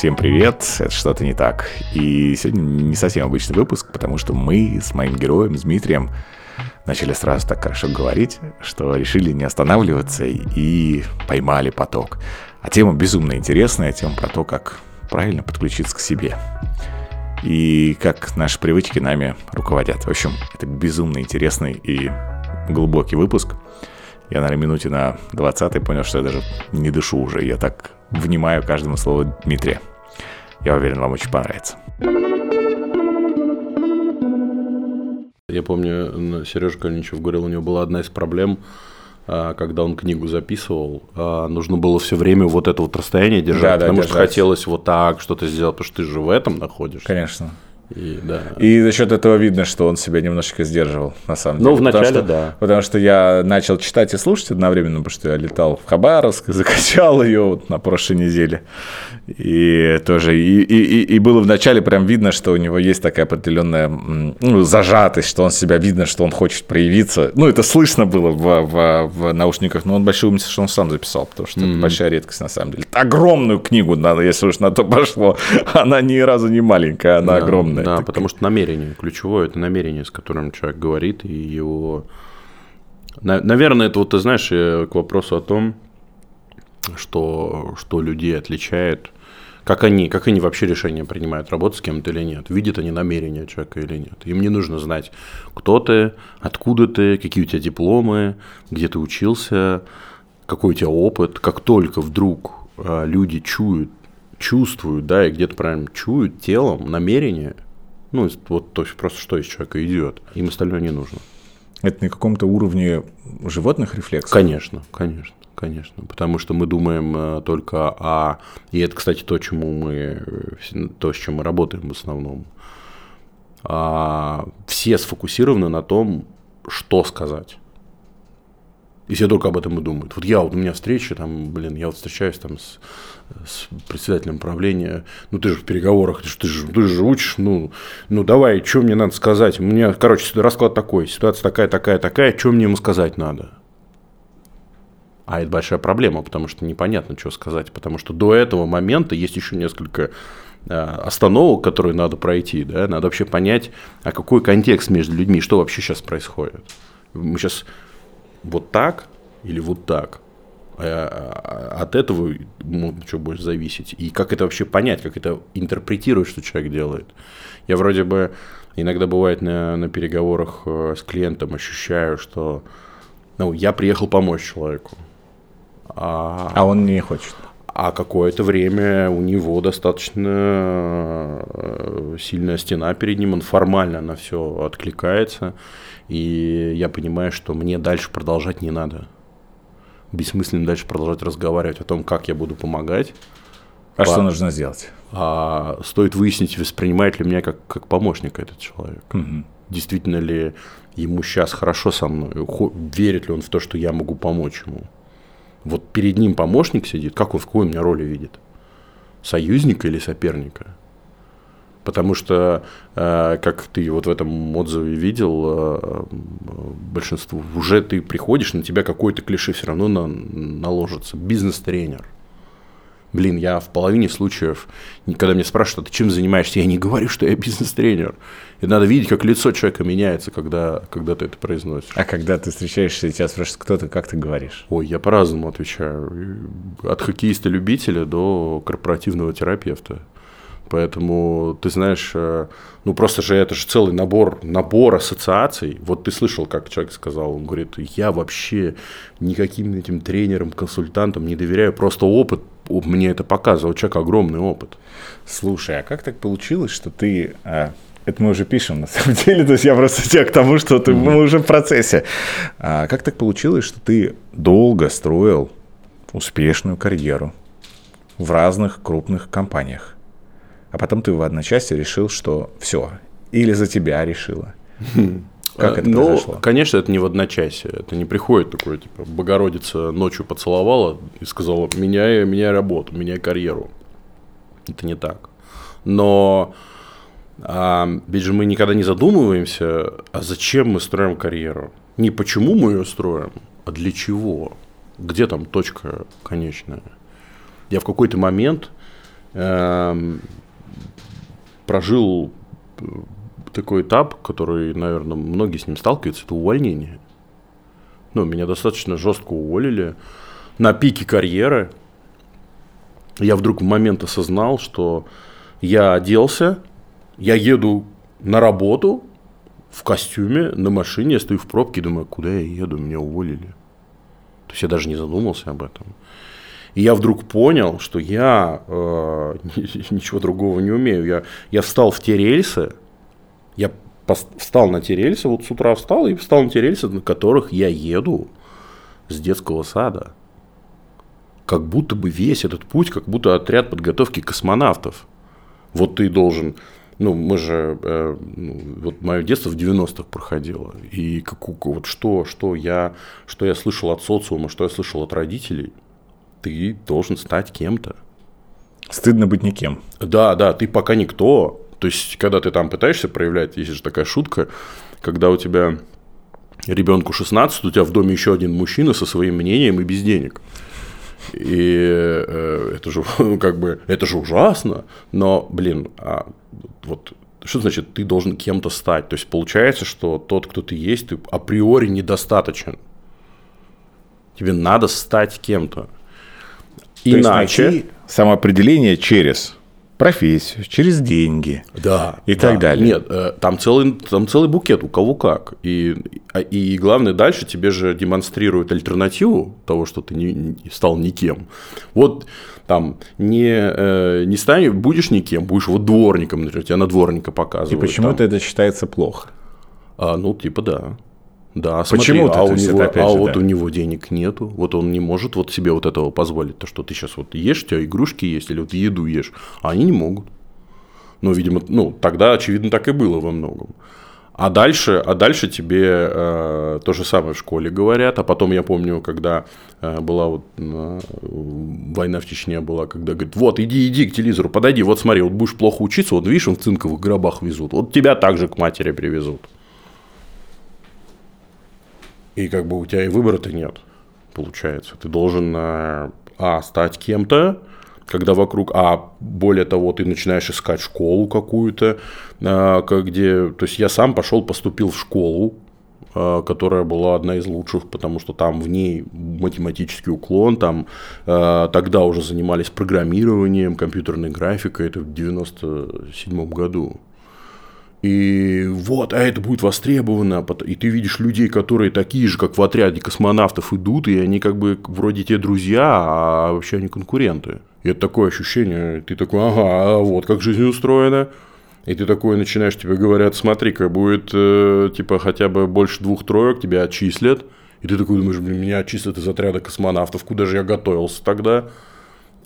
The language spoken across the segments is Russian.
Всем привет, это что-то не так. И сегодня не совсем обычный выпуск, потому что мы с моим героем, с Дмитрием, начали сразу так хорошо говорить, что решили не останавливаться и поймали поток. А тема безумно интересная, тема про то, как правильно подключиться к себе. И как наши привычки нами руководят. В общем, это безумно интересный и глубокий выпуск. Я, наверное, минуте на 20 понял, что я даже не дышу уже. Я так внимаю каждому слову Дмитрия. Я уверен, вам очень понравится. Я помню, Сережа Калиничев говорил, у него была одна из проблем, а, когда он книгу записывал, а, нужно было все время вот это вот расстояние держать, да, потому да, что хотелось вот так что-то сделать, потому что ты же в этом находишься. Конечно. И, да. и за счет этого видно, что он себя немножечко сдерживал, на самом деле. Ну, вначале, потому что, да. Потому что я начал читать и слушать одновременно, потому что я летал в Хабаровск, закачал ее вот на прошлой неделе. И тоже, и, и, и было вначале прям видно, что у него есть такая определенная ну, зажатость, что он себя видно, что он хочет проявиться. Ну, это слышно было в, в, в наушниках, но он большой умница, что он сам записал, потому что mm-hmm. это большая редкость на самом деле. Огромную книгу надо, если уж на то пошло. Она ни разу не маленькая, она да, огромная. Да, так... потому что намерение, ключевое это намерение, с которым человек говорит, и его... Наверное, это вот, ты знаешь, к вопросу о том, что, что людей отличает как они, как они вообще решение принимают, работать с кем-то или нет, видят они намерения человека или нет. Им не нужно знать, кто ты, откуда ты, какие у тебя дипломы, где ты учился, какой у тебя опыт. Как только вдруг а, люди чуют, чувствуют, да, и где-то прям чуют телом намерение, ну, вот то есть просто что из человека идет, им остальное не нужно. Это на каком-то уровне животных рефлексов? Конечно, конечно конечно, потому что мы думаем э, только о... И это, кстати, то, чему мы... То, с чем мы работаем в основном. А все сфокусированы на том, что сказать. И все только об этом и думают. Вот я, вот у меня встреча, там, блин, я вот встречаюсь там с, с председателем правления, ну ты же в переговорах, ты же, ты же, ты же учишь, ну, ну давай, что мне надо сказать? У меня, короче, расклад такой, ситуация такая, такая, такая, что мне ему сказать надо? А это большая проблема, потому что непонятно, что сказать. Потому что до этого момента есть еще несколько э, остановок, которые надо пройти. Да? Надо вообще понять, а какой контекст между людьми, что вообще сейчас происходит. Мы сейчас вот так или вот так. А, а, от этого может что больше зависеть. И как это вообще понять, как это интерпретировать, что человек делает. Я вроде бы иногда бывает на, на переговорах э, с клиентом ощущаю, что ну, я приехал помочь человеку. А, а он не хочет. А какое-то время у него достаточно э, сильная стена перед ним, он формально на все откликается, и я понимаю, что мне дальше продолжать не надо. Бессмысленно дальше продолжать разговаривать о том, как я буду помогать. А по... что нужно сделать? А, стоит выяснить, воспринимает ли меня как, как помощника этот человек. Угу. Действительно ли ему сейчас хорошо со мной, верит ли он в то, что я могу помочь ему вот перед ним помощник сидит, как он в какой меня роли видит? Союзника или соперника? Потому что, э, как ты вот в этом отзыве видел, э, большинство, уже ты приходишь, на тебя какое-то клише все равно на, наложится. Бизнес-тренер – Блин, я в половине случаев, когда меня спрашивают, а ты чем занимаешься, я не говорю, что я бизнес-тренер. И надо видеть, как лицо человека меняется, когда, когда ты это произносишь. А когда ты встречаешься и тебя спрашивают, кто ты, как ты говоришь? Ой, я по-разному отвечаю. От хоккеиста-любителя до корпоративного терапевта. Поэтому, ты знаешь, э, ну просто же это же целый набор, набор ассоциаций. Вот ты слышал, как человек сказал, он говорит, я вообще никаким этим тренерам, консультантам не доверяю, просто опыт мне это показывал, у человека огромный опыт. Слушай, а как так получилось, что ты... А, это мы уже пишем, на самом деле, то есть я просто тебя к тому, что ты, мы уже в процессе. А как так получилось, что ты долго строил успешную карьеру в разных крупных компаниях? а потом ты в одночасье решил, что все, или за тебя решила. Как это ну, произошло? конечно, это не в одночасье. Это не приходит такое, типа, Богородица ночью поцеловала и сказала, меняй, меняй работу, меняй карьеру. Это не так. Но а, ведь же мы никогда не задумываемся, а зачем мы строим карьеру. Не почему мы ее строим, а для чего. Где там точка конечная. Я в какой-то момент эм, прожил э, такой этап, который, наверное, многие с ним сталкиваются, это увольнение. Ну, меня достаточно жестко уволили на пике карьеры. Я вдруг в момент осознал, что я оделся, я еду на работу в костюме, на машине, я стою в пробке, думаю, куда я еду, меня уволили. То есть я даже не задумался об этом. И я вдруг понял, что я э, ничего другого не умею. Я, я встал в те рельсы, я встал на те рельсы, вот с утра встал и встал на те рельсы, на которых я еду с детского сада. Как будто бы весь этот путь, как будто отряд подготовки космонавтов. Вот ты должен ну, мы же, э, ну, вот мое детство в 90-х проходило, и как, вот что, что, я, что я слышал от социума, что я слышал от родителей, ты должен стать кем-то. Стыдно быть никем. Да, да, ты пока никто. То есть, когда ты там пытаешься проявлять, есть же такая шутка, когда у тебя ребенку 16, у тебя в доме еще один мужчина со своим мнением и без денег. И э, это же как бы это же ужасно, но, блин, а вот что значит ты должен кем-то стать? То есть получается, что тот, кто ты есть, ты априори недостаточен. Тебе надо стать кем-то. Иначе самоопределение через профессию, через деньги. Да. И да. так далее. Нет, э, там целый, там целый букет, у кого как. И, а, и главное, дальше тебе же демонстрируют альтернативу того, что ты не, стал никем. Вот там не, э, не стань, будешь никем, будешь вот дворником, например, тебя на дворника показывают. И почему-то это считается плохо. А, ну, типа, да. Да, Почему смотри, а, у него, а же, вот да. у него денег нету, вот он не может вот себе вот этого позволить, то что ты сейчас вот ешь, у тебя игрушки есть или вот еду ешь, а они не могут. Ну, видимо, ну тогда очевидно так и было во многом. А дальше, а дальше тебе э, то же самое в школе говорят. А потом я помню, когда э, была вот э, война в Чечне была, когда говорит, вот иди, иди к телевизору, подойди, вот смотри, вот будешь плохо учиться, вот видишь, он в цинковых гробах везут, вот тебя также к матери привезут. И как бы у тебя и выбора-то нет, получается. Ты должен, э, а, стать кем-то, когда вокруг, а более того, ты начинаешь искать школу какую-то, э, где, то есть я сам пошел, поступил в школу, э, которая была одна из лучших, потому что там в ней математический уклон, там тогда уже занимались программированием, компьютерной графикой, это в 97 году. И вот, а это будет востребовано. И ты видишь людей, которые такие же, как в отряде космонавтов идут, и они как бы вроде те друзья, а вообще они конкуренты. И это такое ощущение, ты такой, ага, а вот как жизнь устроена. И ты такой начинаешь, тебе говорят, смотри-ка, будет э, типа хотя бы больше двух троек, тебя отчислят. И ты такой думаешь, блин, меня отчислят из отряда космонавтов, куда же я готовился тогда?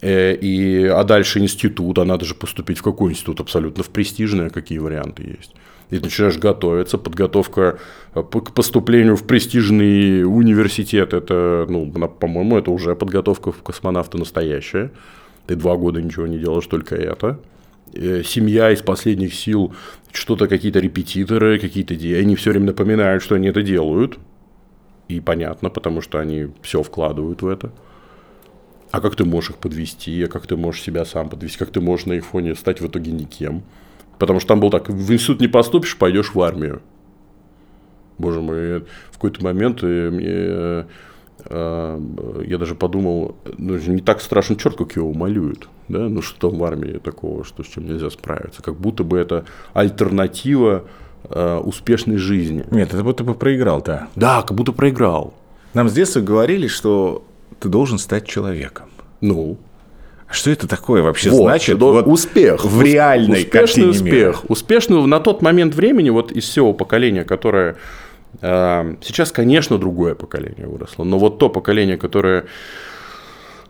Э, и, а дальше институт, а надо же поступить в какой институт? Абсолютно в престижный, а какие варианты есть? И ты начинаешь готовиться, подготовка э, к поступлению в престижный университет, это, ну, по-моему, это уже подготовка в космонавта настоящая. Ты два года ничего не делаешь, только это. Э, семья из последних сил, что-то какие-то репетиторы, какие-то они все время напоминают, что они это делают. И понятно, потому что они все вкладывают в это а как ты можешь их подвести, а как ты можешь себя сам подвести, как ты можешь на их фоне стать в итоге никем. Потому что там был так, в институт не поступишь, пойдешь в армию. Боже мой, в какой-то момент э, мне, э, э, я даже подумал, ну, не так страшен черт, как его малюют. Да? Ну, что там в армии такого, что с чем нельзя справиться. Как будто бы это альтернатива успешной жизни. Нет, это будто бы проиграл, да. Да, как будто проиграл. Нам с детства говорили, что ты должен стать человеком. Ну, а что это такое вообще вот, значит? Вот успех. В реальной Успешный успех. Мира. Успешный на тот момент времени, вот из всего поколения, которое... Э, сейчас, конечно, другое поколение выросло, но вот то поколение, которое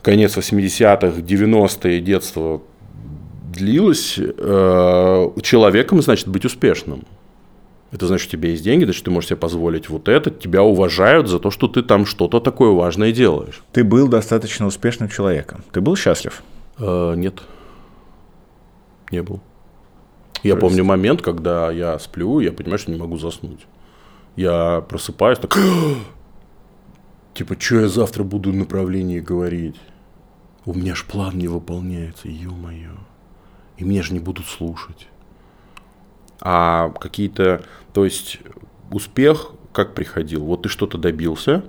конец 80-х, 90-е, детство длилось, э, человеком значит быть успешным. Это значит, у тебя есть деньги, значит, ты можешь себе позволить вот это, тебя уважают за то, что ты там что-то такое важное делаешь. Ты был достаточно успешным человеком. Ты был счастлив? Э, нет. Не был. Я помню момент, когда я сплю, я понимаю, что не могу заснуть. Я просыпаюсь, так... типа, что я завтра буду в направлении говорить? У меня ж план не выполняется, ё-моё. И меня же не будут слушать. А какие-то, то есть успех как приходил? Вот ты что-то добился,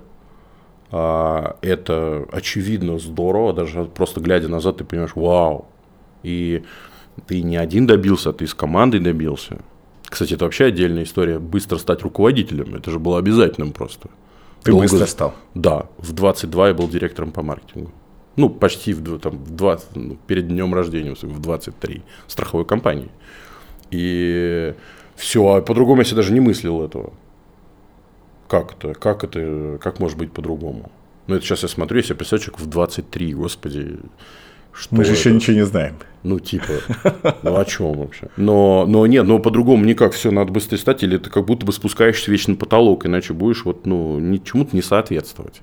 а, это очевидно здорово, даже просто глядя назад ты понимаешь, вау. И ты не один добился, а ты с командой добился. Кстати, это вообще отдельная история. Быстро стать руководителем. Это же было обязательным просто. Ты Долго... быстро стал? Да. В 22 я был директором по маркетингу. Ну, почти в, там, в 20, ну, перед днем рождения, в 23, страховой компании. И все, а по-другому я себе даже не мыслил этого. Как это? Как это? Как может быть по-другому? Ну, это сейчас я смотрю, если представляю, человек в 23, господи. Что Мы же это? еще ничего не знаем. Ну, типа, ну о чем вообще? Но, но нет, но по-другому никак все надо быстрее стать, или ты как будто бы спускаешься в вечный потолок, иначе будешь вот, ну, ничему-то не соответствовать.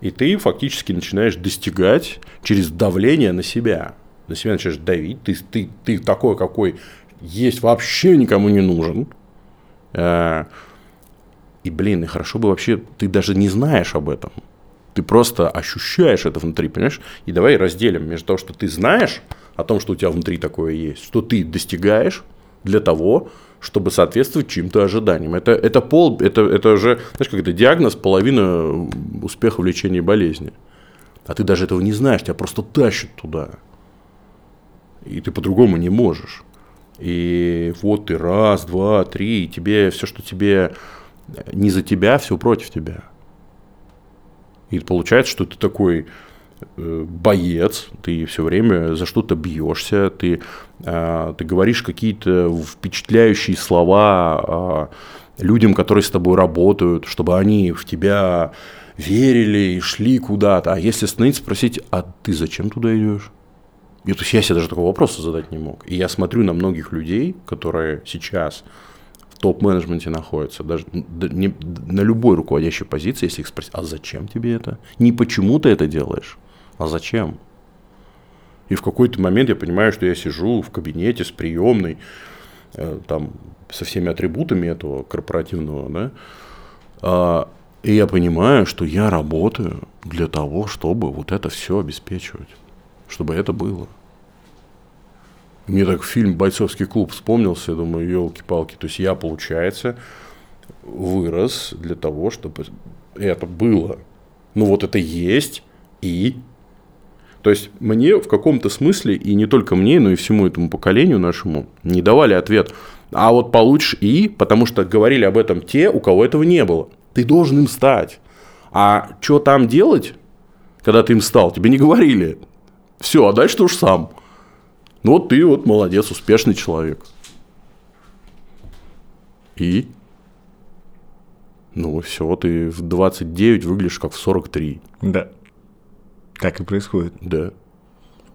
И ты фактически начинаешь достигать через давление на себя. На себя начинаешь давить, ты, ты, ты такой, какой есть, вообще никому не нужен. Э, и, блин, и хорошо бы вообще, ты даже не знаешь об этом. Ты просто ощущаешь это внутри, понимаешь? И давай разделим между того, что ты знаешь о том, что у тебя внутри такое есть, что ты достигаешь для того, чтобы соответствовать чьим-то ожиданиям. Это, это пол, это, это уже, знаешь, как это диагноз, половина успеха в лечении болезни. А ты даже этого не знаешь, тебя просто тащат туда. И ты по-другому не можешь. И вот ты раз, два, три, и тебе все, что тебе не за тебя, все против тебя. И получается, что ты такой э, боец, ты все время за что-то бьешься, ты, э, ты говоришь какие-то впечатляющие слова э, людям, которые с тобой работают, чтобы они в тебя верили и шли куда-то. А если остановиться, спросить, а ты зачем туда идешь? И, то есть я себе даже такого вопроса задать не мог. И я смотрю на многих людей, которые сейчас топ-менеджменте находятся, даже не, на любой руководящей позиции, если их спросить, а зачем тебе это? Не почему ты это делаешь, а зачем? И в какой-то момент я понимаю, что я сижу в кабинете с приемной, э, там, со всеми атрибутами этого корпоративного, да, э, и я понимаю, что я работаю для того, чтобы вот это все обеспечивать, чтобы это было. Мне так фильм «Бойцовский клуб» вспомнился, я думаю, елки-палки. То есть я, получается, вырос для того, чтобы это было. Ну вот это есть и... То есть мне в каком-то смысле, и не только мне, но и всему этому поколению нашему, не давали ответ, а вот получишь и, потому что говорили об этом те, у кого этого не было. Ты должен им стать. А что там делать, когда ты им стал, тебе не говорили. Все, а дальше ты уж сам. Ну вот ты вот молодец, успешный человек. И? Ну все, ты в 29 выглядишь как в 43. Да. Так и происходит. Да.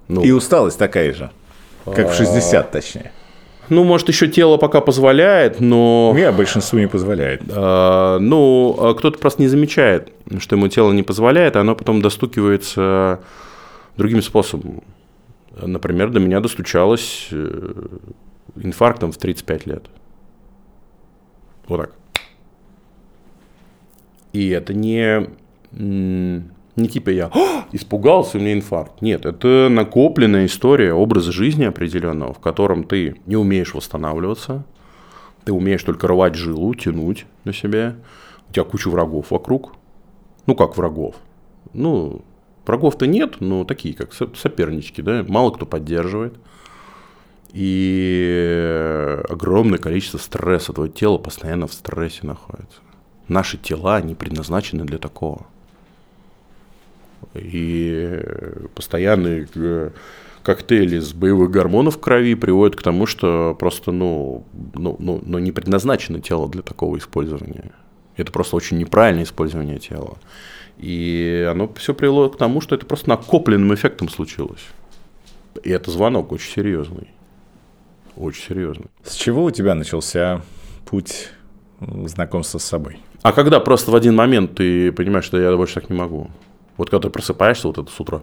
Ну, и усталость такая же. Как в 60, точнее. Ну, может, еще тело пока позволяет, но... Не, большинству не позволяет. А, ну, а кто-то просто не замечает, что ему тело не позволяет, а оно потом достукивается другим способом. Например, до меня достучалось э, инфарктом в 35 лет. Вот так. И это не, не типа я испугался, у меня инфаркт. Нет, это накопленная история образа жизни определенного, в котором ты не умеешь восстанавливаться, ты умеешь только рвать жилу, тянуть на себе. У тебя куча врагов вокруг. Ну, как врагов? Ну, Врагов-то нет, но такие, как сопернички, да, мало кто поддерживает. И огромное количество стресса. Твое тело постоянно в стрессе находится. Наши тела не предназначены для такого. И постоянные э, коктейли из боевых гормонов в крови приводят к тому, что просто, ну, ну, ну, ну не предназначено тело для такого использования. Это просто очень неправильное использование тела. И оно все привело к тому, что это просто накопленным эффектом случилось. И это звонок очень серьезный. Очень серьезный. С чего у тебя начался путь знакомства с собой? А когда просто в один момент ты понимаешь, что я больше так не могу. Вот когда ты просыпаешься вот это с утра,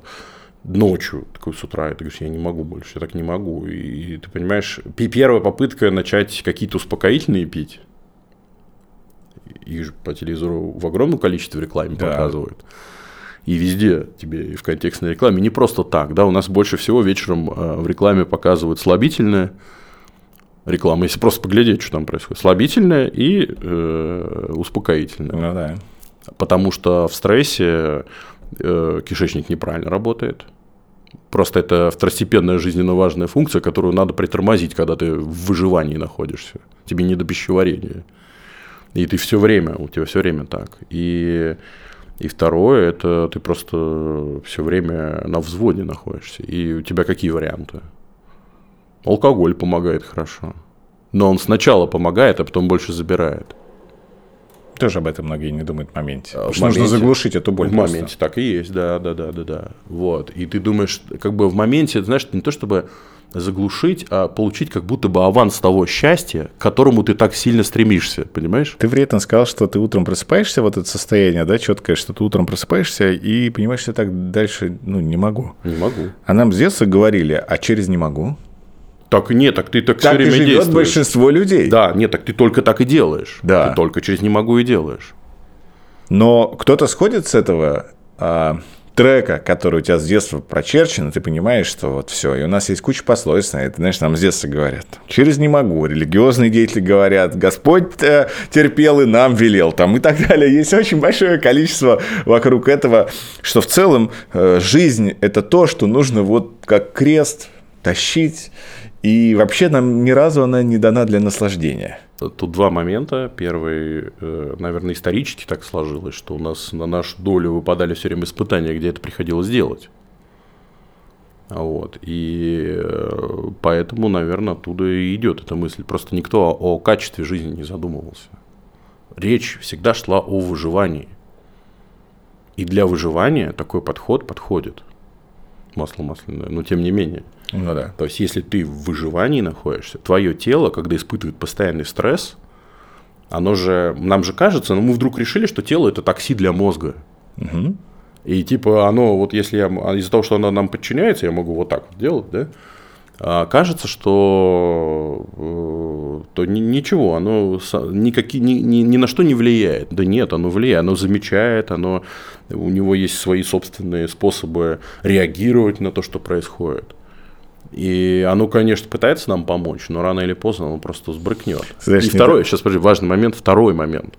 ночью, такой с утра, и ты говоришь, я не могу больше, я так не могу. И ты понимаешь, первая попытка начать какие-то успокоительные пить, их же по телевизору в огромном количестве рекламе да. показывают. И везде тебе, и в контекстной рекламе, не просто так, да, у нас больше всего вечером э, в рекламе показывают слабительное, реклама, если просто поглядеть, что там происходит, слабительное и э, успокоительное. Ну да. Потому что в стрессе э, кишечник неправильно работает. Просто это второстепенная жизненно важная функция, которую надо притормозить, когда ты в выживании находишься. Тебе не до пищеварения. И ты все время, у тебя все время так. И, и второе, это ты просто все время на взводе находишься. И у тебя какие варианты? Алкоголь помогает хорошо. Но он сначала помогает, а потом больше забирает. Тоже об этом многие не думают в моменте. А, в что нужно моменте. заглушить эту боль. В просто. моменте так и есть, да, да, да, да, да. Вот. И ты думаешь, как бы в моменте, знаешь, не то чтобы заглушить, а получить как будто бы аванс того счастья, к которому ты так сильно стремишься, понимаешь? Ты при этом сказал, что ты утром просыпаешься, вот это состояние, да, четкое, что ты утром просыпаешься и понимаешь, что я так дальше, ну, не могу. Не могу. А нам с детства говорили, а через не могу. Так нет, так ты так все Так и время живет действуешь. большинство людей. Да, нет, так ты только так и делаешь. Да. Ты только через не могу и делаешь. Но кто-то сходит с этого а, трека, который у тебя с детства прочерчен, ты понимаешь, что вот все. И у нас есть куча пословиц на это. Знаешь, нам с детства говорят. Через не могу. Религиозные деятели говорят. Господь э, терпел и нам велел. Там и так далее. Есть очень большое количество вокруг этого, что в целом э, жизнь – это то, что нужно вот как крест тащить. И вообще нам ни разу она не дана для наслаждения. Тут два момента. Первый, э, наверное, исторически так сложилось, что у нас на нашу долю выпадали все время испытания, где это приходилось делать. Вот. И э, поэтому, наверное, оттуда и идет эта мысль. Просто никто о качестве жизни не задумывался. Речь всегда шла о выживании. И для выживания такой подход подходит. Масло масляное, но тем не менее. Ну да. То есть, если ты в выживании находишься, твое тело, когда испытывает постоянный стресс, оно же, нам же кажется, но мы вдруг решили, что тело это такси для мозга. Мгм. И типа оно, вот если я, а из-за того, что оно нам подчиняется, я могу вот так вот делать, да, а, кажется, что э, то ни- ничего, оно са- никаки, ни, ни, ни на что не влияет. Да нет, оно влияет, оно замечает, оно, у него есть свои собственные способы реагировать на то, что происходит. И оно, конечно, пытается нам помочь, но рано или поздно оно просто сбрыкнет. Знаешь, И второй, сейчас подожди, важный момент, второй момент.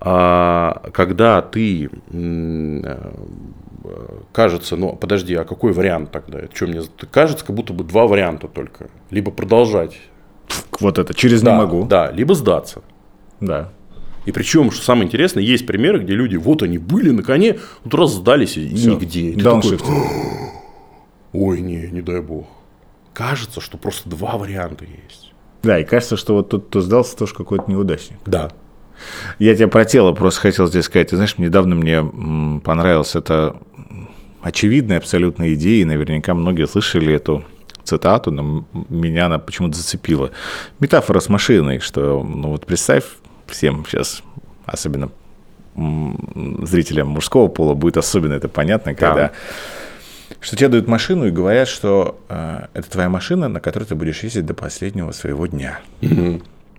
А, когда ты э, кажется, ну подожди, а какой вариант тогда? Что мне кажется, как будто бы два варианта только. Либо продолжать, Вот это. Через да, не могу. да, либо сдаться. Да. И причем, что самое интересное, есть примеры, где люди, вот они были на коне, вот раз сдались и Всё. нигде. И ты такой, Дауншифт. Ой, не, не дай бог. Кажется, что просто два варианта есть. Да, и кажется, что вот тот, кто сдался, тоже какой-то неудачник. Да. Я тебе про тело просто хотел здесь сказать. Ты знаешь, недавно мне понравилась эта очевидная абсолютно идея, и наверняка многие слышали эту цитату, но меня она почему-то зацепила. Метафора с машиной, что, ну вот представь всем сейчас, особенно зрителям мужского пола, будет особенно это понятно, когда что тебе дают машину и говорят, что э, это твоя машина, на которой ты будешь ездить до последнего своего дня.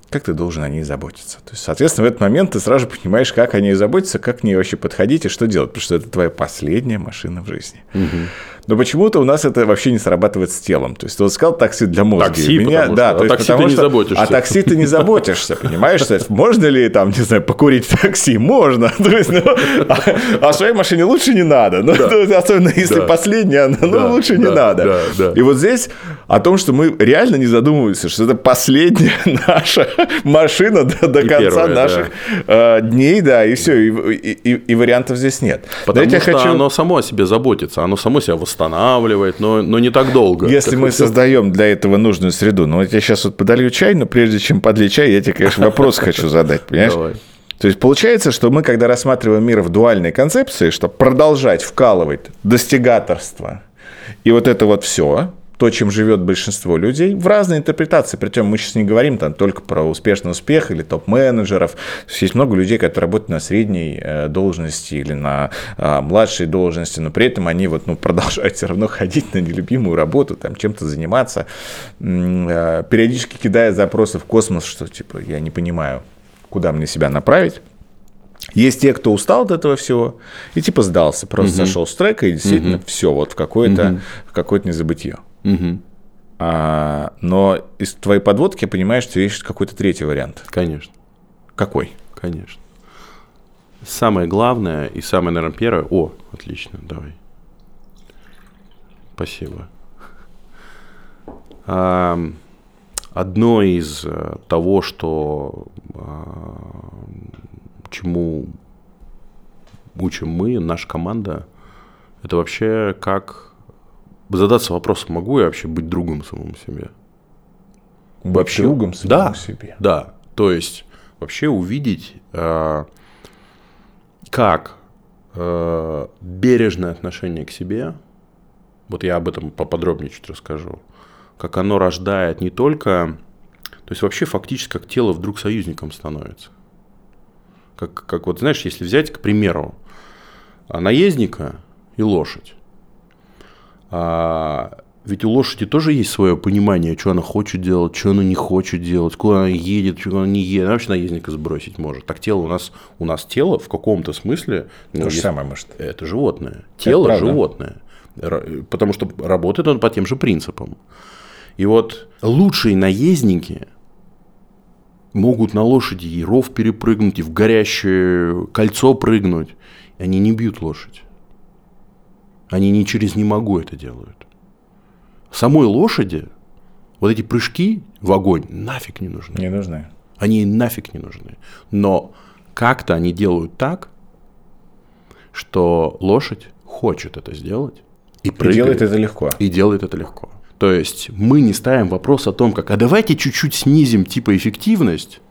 Как ты должен о ней заботиться? То есть, соответственно, в этот момент ты сразу же понимаешь, как о ней заботиться, как к ней вообще подходить и что делать, потому что это твоя последняя машина в жизни. Но почему-то у нас это вообще не срабатывает с телом. То есть ты вот сказал такси для мозга. Такси, И меня, потому да, что- то а есть такси потому ты не что- заботишься. А такси ты не заботишься, понимаешь? То есть можно ли там, не знаю, покурить в такси? Можно. То есть, ну, а, а своей машине лучше не надо. Ну, то есть, особенно если Да. последняя, ну, Да, лучше не да, надо. да, да. И вот здесь о том, что мы реально не задумываемся, что это последняя наша машина до, до И конца первая, да. наших э, дней, да, и все, и, и- и- и вариантов здесь нет. Потому Знаете, что хочу... оно само о себе заботится, оно само себя восстанавливает, но, но не так долго. Если мы создаем для этого нужную среду, ну вот я сейчас вот подолью чай, но прежде чем подлить чай, я тебе, конечно, вопрос хочу задать, понимаешь? Давай. То есть получается, что мы, когда рассматриваем мир в дуальной концепции, что продолжать вкалывать достигаторство и вот это вот все, то, чем живет большинство людей, в разной интерпретации. Причем мы сейчас не говорим там только про успешный успех или топ-менеджеров. То есть, много людей, которые работают на средней э, должности или на э, младшей должности, но при этом они вот, ну, продолжают все равно ходить на нелюбимую работу, там, чем-то заниматься, э, периодически кидая запросы в космос, что типа я не понимаю, куда мне себя направить. Есть те, кто устал от этого всего и типа сдался, просто угу. сошел с трека и действительно угу. все вот в какое-то угу. какое-то незабытие. Угу. А, но из твоей подводки я понимаю, что есть какой-то третий вариант. Конечно. Какой? Конечно. Самое главное и самое, наверное, первое... О, отлично, давай. Спасибо. Одно из э, того, что а, чему учим мы, наша команда, это вообще как задаться вопросом, могу я вообще быть другом самому себе? Быть вообще, другом самому да, себе? Да, то есть вообще увидеть, э, как э, бережное отношение к себе, вот я об этом поподробнее чуть расскажу, как оно рождает не только, то есть вообще фактически как тело вдруг союзником становится. Как, как вот, знаешь, если взять, к примеру, наездника и лошадь. А, ведь у лошади тоже есть свое понимание, что она хочет делать, что она не хочет делать, куда она едет, что она не едет. Она вообще наездника сбросить может. Так тело у нас, у нас тело в каком-то смысле... Ну, То же самое может. Это животное. Тело это животное. Потому что работает он по тем же принципам. И вот лучшие наездники – могут на лошади и ров перепрыгнуть, и в горящее кольцо прыгнуть. Они не бьют лошадь. Они не через «не могу» это делают. Самой лошади вот эти прыжки в огонь нафиг не нужны. Не нужны. Они нафиг не нужны. Но как-то они делают так, что лошадь хочет это сделать. И, прыгает, и делает это легко. И делает это легко. То есть мы не ставим вопрос о том, как, а давайте чуть-чуть снизим типа эффективность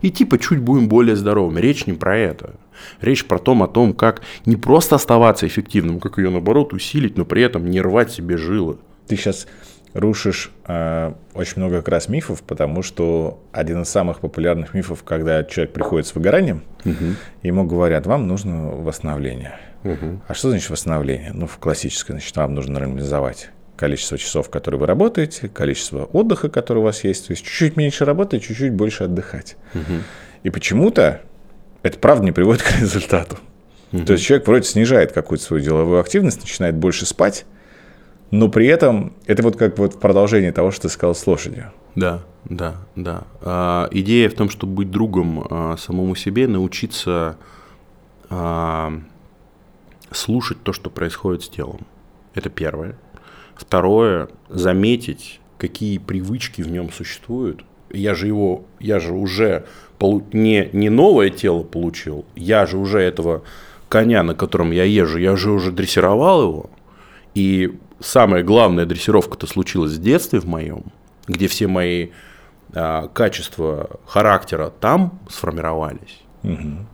и типа чуть будем более здоровыми. Речь не про это. Речь про том, о том, как не просто оставаться эффективным, как ее наоборот усилить, но при этом не рвать себе жилы. Ты сейчас рушишь э, очень много как раз мифов, потому что один из самых популярных мифов, когда человек приходит с выгоранием, угу. ему говорят, вам нужно восстановление. Угу. А что значит восстановление? Ну, в классическое, значит, вам нужно нормализовать количество часов, которые вы работаете, количество отдыха, который у вас есть. То есть чуть-чуть меньше работать, чуть-чуть больше отдыхать. Угу. И почему-то это правда не приводит к результату. Угу. То есть человек вроде снижает какую-то свою деловую активность, начинает больше спать, но при этом это вот как вот продолжение того, что ты сказал с лошадью. Да, да, да. А, идея в том, чтобы быть другом а, самому себе, научиться а, слушать то, что происходит с телом. Это первое. Второе, заметить, какие привычки в нем существуют. Я же его, я же уже не, не новое тело получил, я же уже этого коня, на котором я езжу, я же уже дрессировал его. И самая главная дрессировка-то случилась в детстве в моем, где все мои а, качества характера там сформировались. Угу.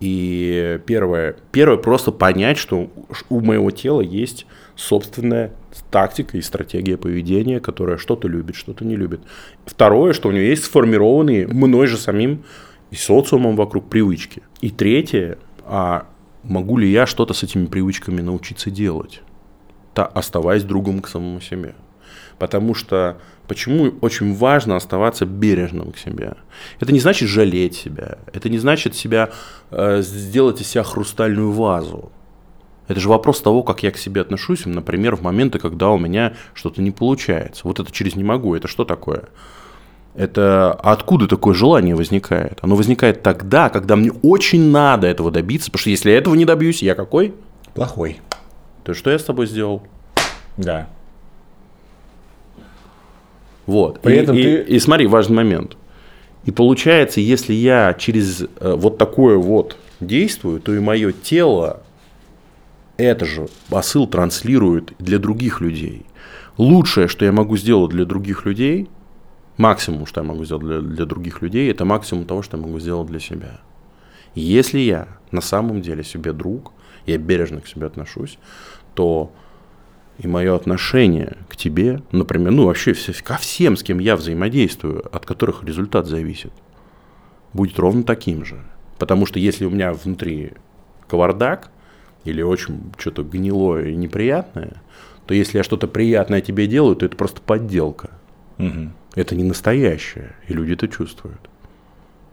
И первое, первое просто понять, что у моего тела есть собственная тактика и стратегия поведения, которая что-то любит, что-то не любит. Второе, что у нее есть сформированные мной же самим и социумом вокруг привычки. И третье, а могу ли я что-то с этими привычками научиться делать, та, оставаясь другом к самому себе. Потому что почему очень важно оставаться бережным к себе. Это не значит жалеть себя, это не значит себя э, сделать из себя хрустальную вазу. Это же вопрос того, как я к себе отношусь, например, в моменты, когда у меня что-то не получается. Вот это через не могу, это что такое? Это откуда такое желание возникает? Оно возникает тогда, когда мне очень надо этого добиться, потому что если я этого не добьюсь, я какой? Плохой. То что я с тобой сделал? Да. Вот. При и, этом и, ты... и, смотри, важный момент. И получается, если я через э, вот такое вот действую, то и мое тело это же посыл транслирует для других людей. Лучшее, что я могу сделать для других людей, максимум, что я могу сделать для, для других людей, это максимум того, что я могу сделать для себя. Если я на самом деле себе друг, я бережно к себе отношусь, то и мое отношение к тебе, например, ну вообще ко всем, с кем я взаимодействую, от которых результат зависит, будет ровно таким же. Потому что если у меня внутри кавардак, или очень что-то гнилое и неприятное, то если я что-то приятное тебе делаю, то это просто подделка. Угу. Это не настоящее, и люди это чувствуют.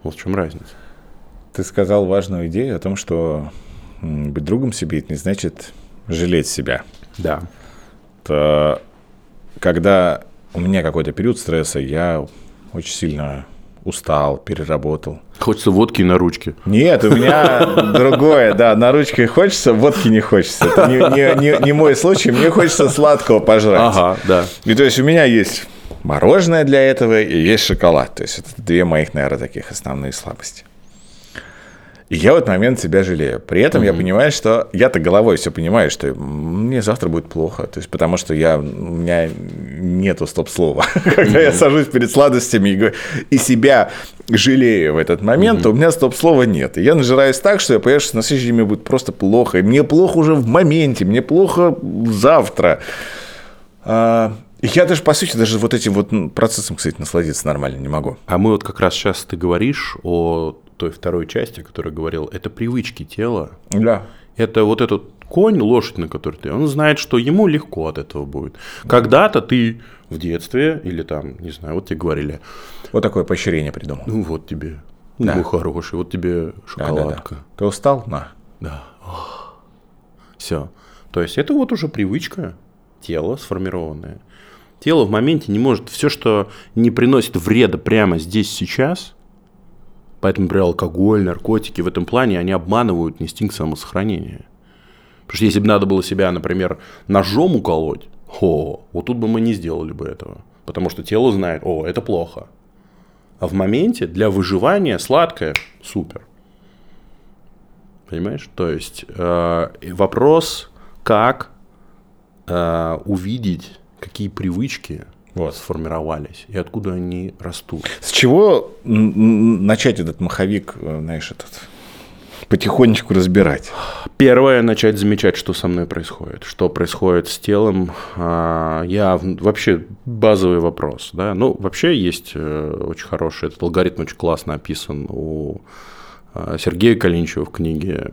Вот в чем разница. ты сказал важную идею о том, что быть другом себе это не значит жалеть себя. Да. То, когда у меня какой-то период стресса, я очень сильно устал, переработал. Хочется водки на ручке. Нет, у меня другое, да, на ручке хочется, водки не хочется. Это не, не, не, не мой случай, мне хочется сладкого пожрать. Ага, да. И то есть у меня есть мороженое для этого и есть шоколад. То есть это две моих, наверное, таких основные слабости. И я в этот момент себя жалею. При этом mm-hmm. я понимаю, что я-то головой все понимаю, что мне завтра будет плохо. То есть, потому что я, у меня нету стоп-слова. Когда mm-hmm. я сажусь перед сладостями и, и себя жалею в этот момент, mm-hmm. то у меня стоп-слова нет. И я нажираюсь так, что я понимаю, что на следующий день мне будет просто плохо. И мне плохо уже в моменте, мне плохо завтра. А, я даже, по сути, даже вот этим вот процессом, кстати, насладиться нормально не могу. А мы вот как раз сейчас ты говоришь о той второй части, о которой говорил, это привычки тела. Да. Это вот этот конь, лошадь, на которой ты, он знает, что ему легко от этого будет. Когда-то ты в детстве или там, не знаю, вот тебе говорили. Вот такое поощрение придумал. Ну вот тебе, да. ну хороший, вот тебе шоколадка. Да, да, да. Ты устал? На. Да. Все. То есть это вот уже привычка тела сформированная. Тело в моменте не может, все, что не приносит вреда прямо здесь, сейчас, Поэтому, например, алкоголь, наркотики в этом плане, они обманывают инстинкт самосохранения. Потому что если бы надо было себя, например, ножом уколоть, о, вот тут бы мы не сделали бы этого. Потому что тело знает, о, это плохо. А в моменте для выживания сладкое супер. Понимаешь? То есть э, вопрос, как э, увидеть, какие привычки вот. сформировались и откуда они растут. С чего начать этот маховик, э, знаешь, этот потихонечку разбирать? Первое, начать замечать, что со мной происходит, что происходит с телом. А, я вообще базовый вопрос, да. Ну, вообще есть э, очень хороший, этот алгоритм очень классно описан у а, Сергея Калинчева в книге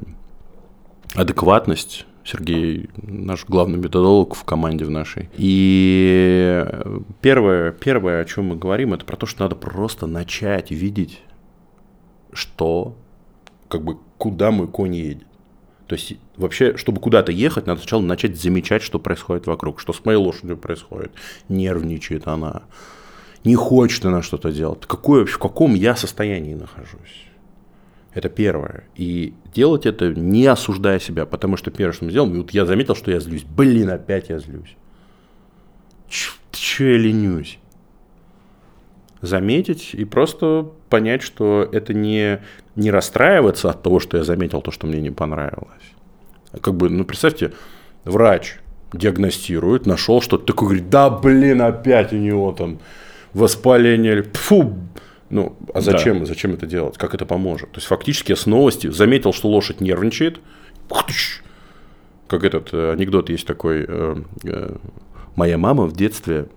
«Адекватность». Сергей наш главный методолог в команде в нашей. И первое, первое, о чем мы говорим, это про то, что надо просто начать видеть, что, как бы, куда мой конь едет. То есть вообще, чтобы куда-то ехать, надо сначала начать замечать, что происходит вокруг, что с моей лошадью происходит. Нервничает она, не хочет она что-то делать. Какое, в каком я состоянии нахожусь? Это первое. И делать это не осуждая себя, потому что первое, что мы сделаем, вот я заметил, что я злюсь. Блин, опять я злюсь. Че я ленюсь? Заметить и просто понять, что это не, не расстраиваться от того, что я заметил то, что мне не понравилось. Как бы, ну, представьте, врач диагностирует, нашел что-то такое, говорит, да, блин, опять у него там воспаление, фу, ну, а зачем, да. зачем это делать? Как это поможет? То есть, фактически я с новости заметил, что лошадь нервничает. Как этот э, анекдот есть такой. Э, э, моя мама в детстве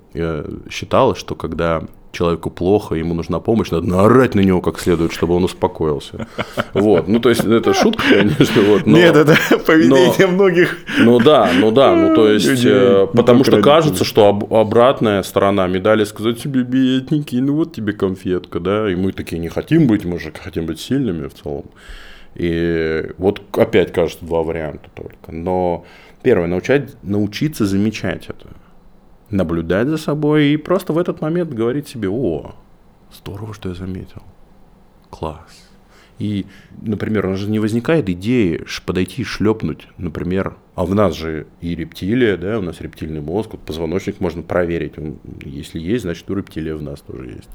считала, что когда человеку плохо, ему нужна помощь, надо наорать на него как следует, чтобы он успокоился. Вот. Ну, то есть, это шутка, конечно. Вот, но, Нет, это поведение но, многих Ну да, ну да, ну то есть, людей, э, потому что кажется, что об, обратная сторона медали сказать себе, бедненький, ну вот тебе конфетка, да, и мы такие не хотим быть, мы же хотим быть сильными в целом. И вот опять кажется два варианта только. Но первое, научать, научиться замечать это наблюдать за собой и просто в этот момент говорить себе, о, здорово, что я заметил. Класс. И, например, у нас же не возникает идеи подойти и шлепнуть, например, а в нас же и рептилия, да, у нас рептильный мозг, вот позвоночник можно проверить, он, если есть, значит у рептилия в нас тоже есть.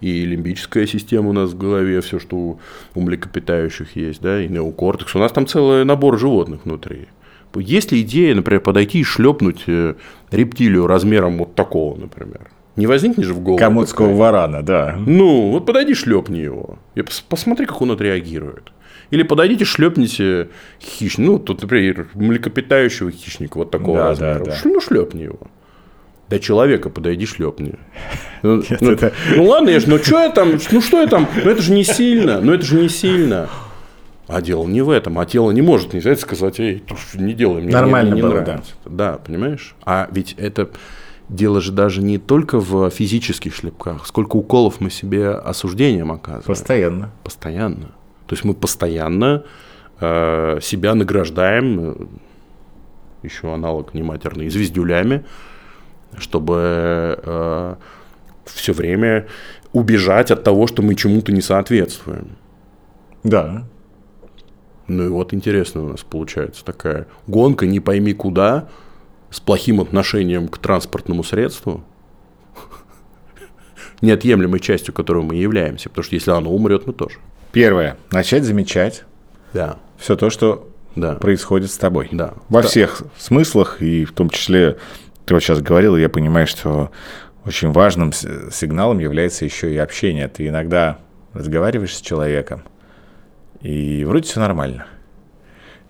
И лимбическая система у нас в голове, все, что у, млекопитающих есть, да, и неокортекс, у нас там целый набор животных внутри. Есть ли идея, например, подойти и шлепнуть э, рептилию размером вот такого, например? Не возникнет же в голову. Комодского такая. варана, да. Ну, вот подойди, шлепни его. И посмотри, как он отреагирует. Или подойдите, шлепните хищника. Ну, тут, например, млекопитающего хищника вот такого да, размера. Да, да. Ну, шлепни его. Да человека подойди, шлепни. Ну, Нет, ну, это... ну ладно, я же, ну что я там, ну что я там, ну это же не сильно, ну это же не сильно. А дело не в этом. А тело не может не взять и сказать, эй, не делай, мне Нормально не, не было, нравится. Да. да, понимаешь? А ведь это дело же даже не только в физических шлепках, сколько уколов мы себе осуждением оказываем. Постоянно. Постоянно. То есть мы постоянно э, себя награждаем, э, еще аналог нематерный, звездюлями, чтобы э, все время убежать от того, что мы чему-то не соответствуем. Да. Ну и вот интересно у нас получается такая гонка не пойми куда, с плохим отношением к транспортному средству, неотъемлемой частью которого мы являемся, потому что если оно умрет, мы тоже. Первое. Начать замечать Да, все то, что да, происходит с тобой. да. Во Да. всех смыслах, и в том числе, ты вот сейчас говорил, и я понимаю, что очень важным сигналом является еще и общение. Ты иногда разговариваешь с человеком, и вроде все нормально.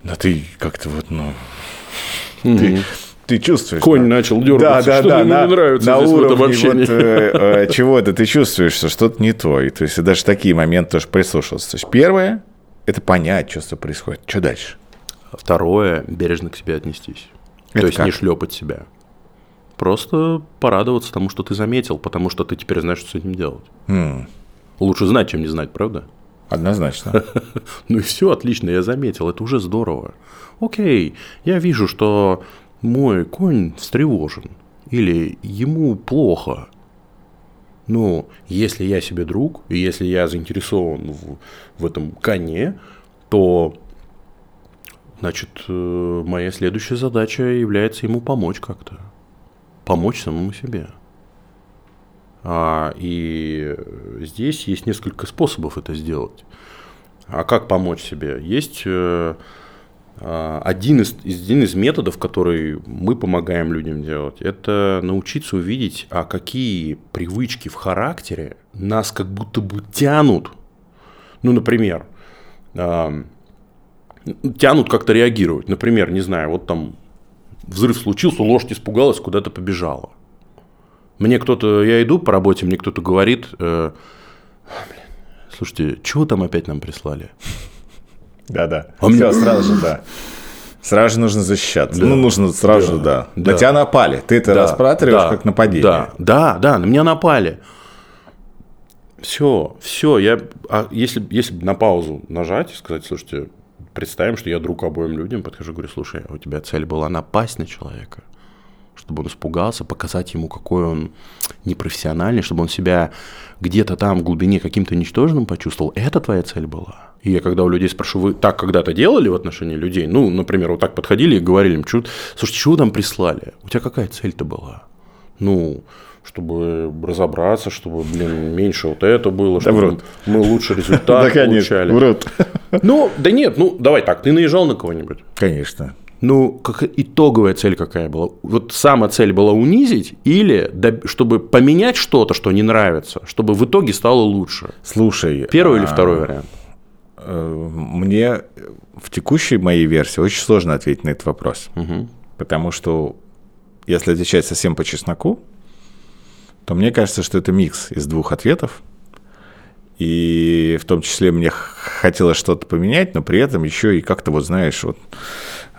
Но ты как-то вот, ну, ты, ты чувствуешь. Конь да. начал Да, дергаться, да, что-то да, ему на, не нравится на здесь в этом уровне общении. вот, э, э, чего-то ты чувствуешь, что что-то не то. И, то есть даже такие моменты тоже прислушиваться. То есть первое – это понять, что, что происходит. Что дальше? Второе, бережно к себе отнестись. Это То есть не как? шлепать себя. Просто порадоваться тому, что ты заметил, потому что ты теперь знаешь, что с этим делать. М, Лучше знать, чем не знать, правда? Однозначно. Ну и все, отлично, я заметил, это уже здорово. Окей, я вижу, что мой конь встревожен, или ему плохо. Ну, если я себе друг, и если я заинтересован в, в этом коне, то, значит, э, моя следующая задача является ему помочь как-то. Помочь самому себе. А, и здесь есть несколько способов это сделать. А как помочь себе? Есть э, а, один из, один из методов, который мы помогаем людям делать, это научиться увидеть, а какие привычки в характере нас как будто бы тянут. Ну, например, а, тянут как-то реагировать. Например, не знаю, вот там взрыв случился, лошадь испугалась, куда-то побежала. Мне кто-то, я иду по работе, мне кто-то говорит, э, «А, блин, слушайте, чего там опять нам прислали? Да-да. А мне- Все, сразу же, да. Сразу же нужно защищаться. Да. Ну, нужно сразу же, Да. да. На тебя напали. Ты это Да, рассматриваешь да, как нападение. Да, да, да, на меня напали. Все, все, я, а если, если на паузу нажать и сказать, слушайте, представим, что я друг обоим людям, подхожу, говорю, слушай, а у тебя цель была напасть на человека, чтобы он испугался, показать ему, какой он непрофессиональный, чтобы он себя где-то там в глубине каким-то ничтожным почувствовал. Это твоя цель была. И я когда у людей спрошу, вы так когда-то делали в отношении людей? Ну, например, вот так подходили и говорили им, «Чё- слушайте, чего там прислали? У тебя какая цель-то была? Ну, чтобы разобраться, чтобы, блин, меньше вот это было, чтобы врут. мы лучше Да, результат конечно, получали. врут. Ну, да нет, ну, давай так, ты наезжал на кого-нибудь? Конечно. Ну, как итоговая цель какая была? Вот сама цель была унизить или доб- чтобы поменять что-то, что не нравится, чтобы в итоге стало лучше? Слушай. Первый или а, второй вариант? э, Мне в текущей моей версии очень сложно ответить на этот вопрос. Мгм. Потому что если отвечать совсем по чесноку, то мне кажется, что это микс из двух ответов. И в том числе мне хотелось что-то поменять, но при этом еще и как-то вот знаешь, вот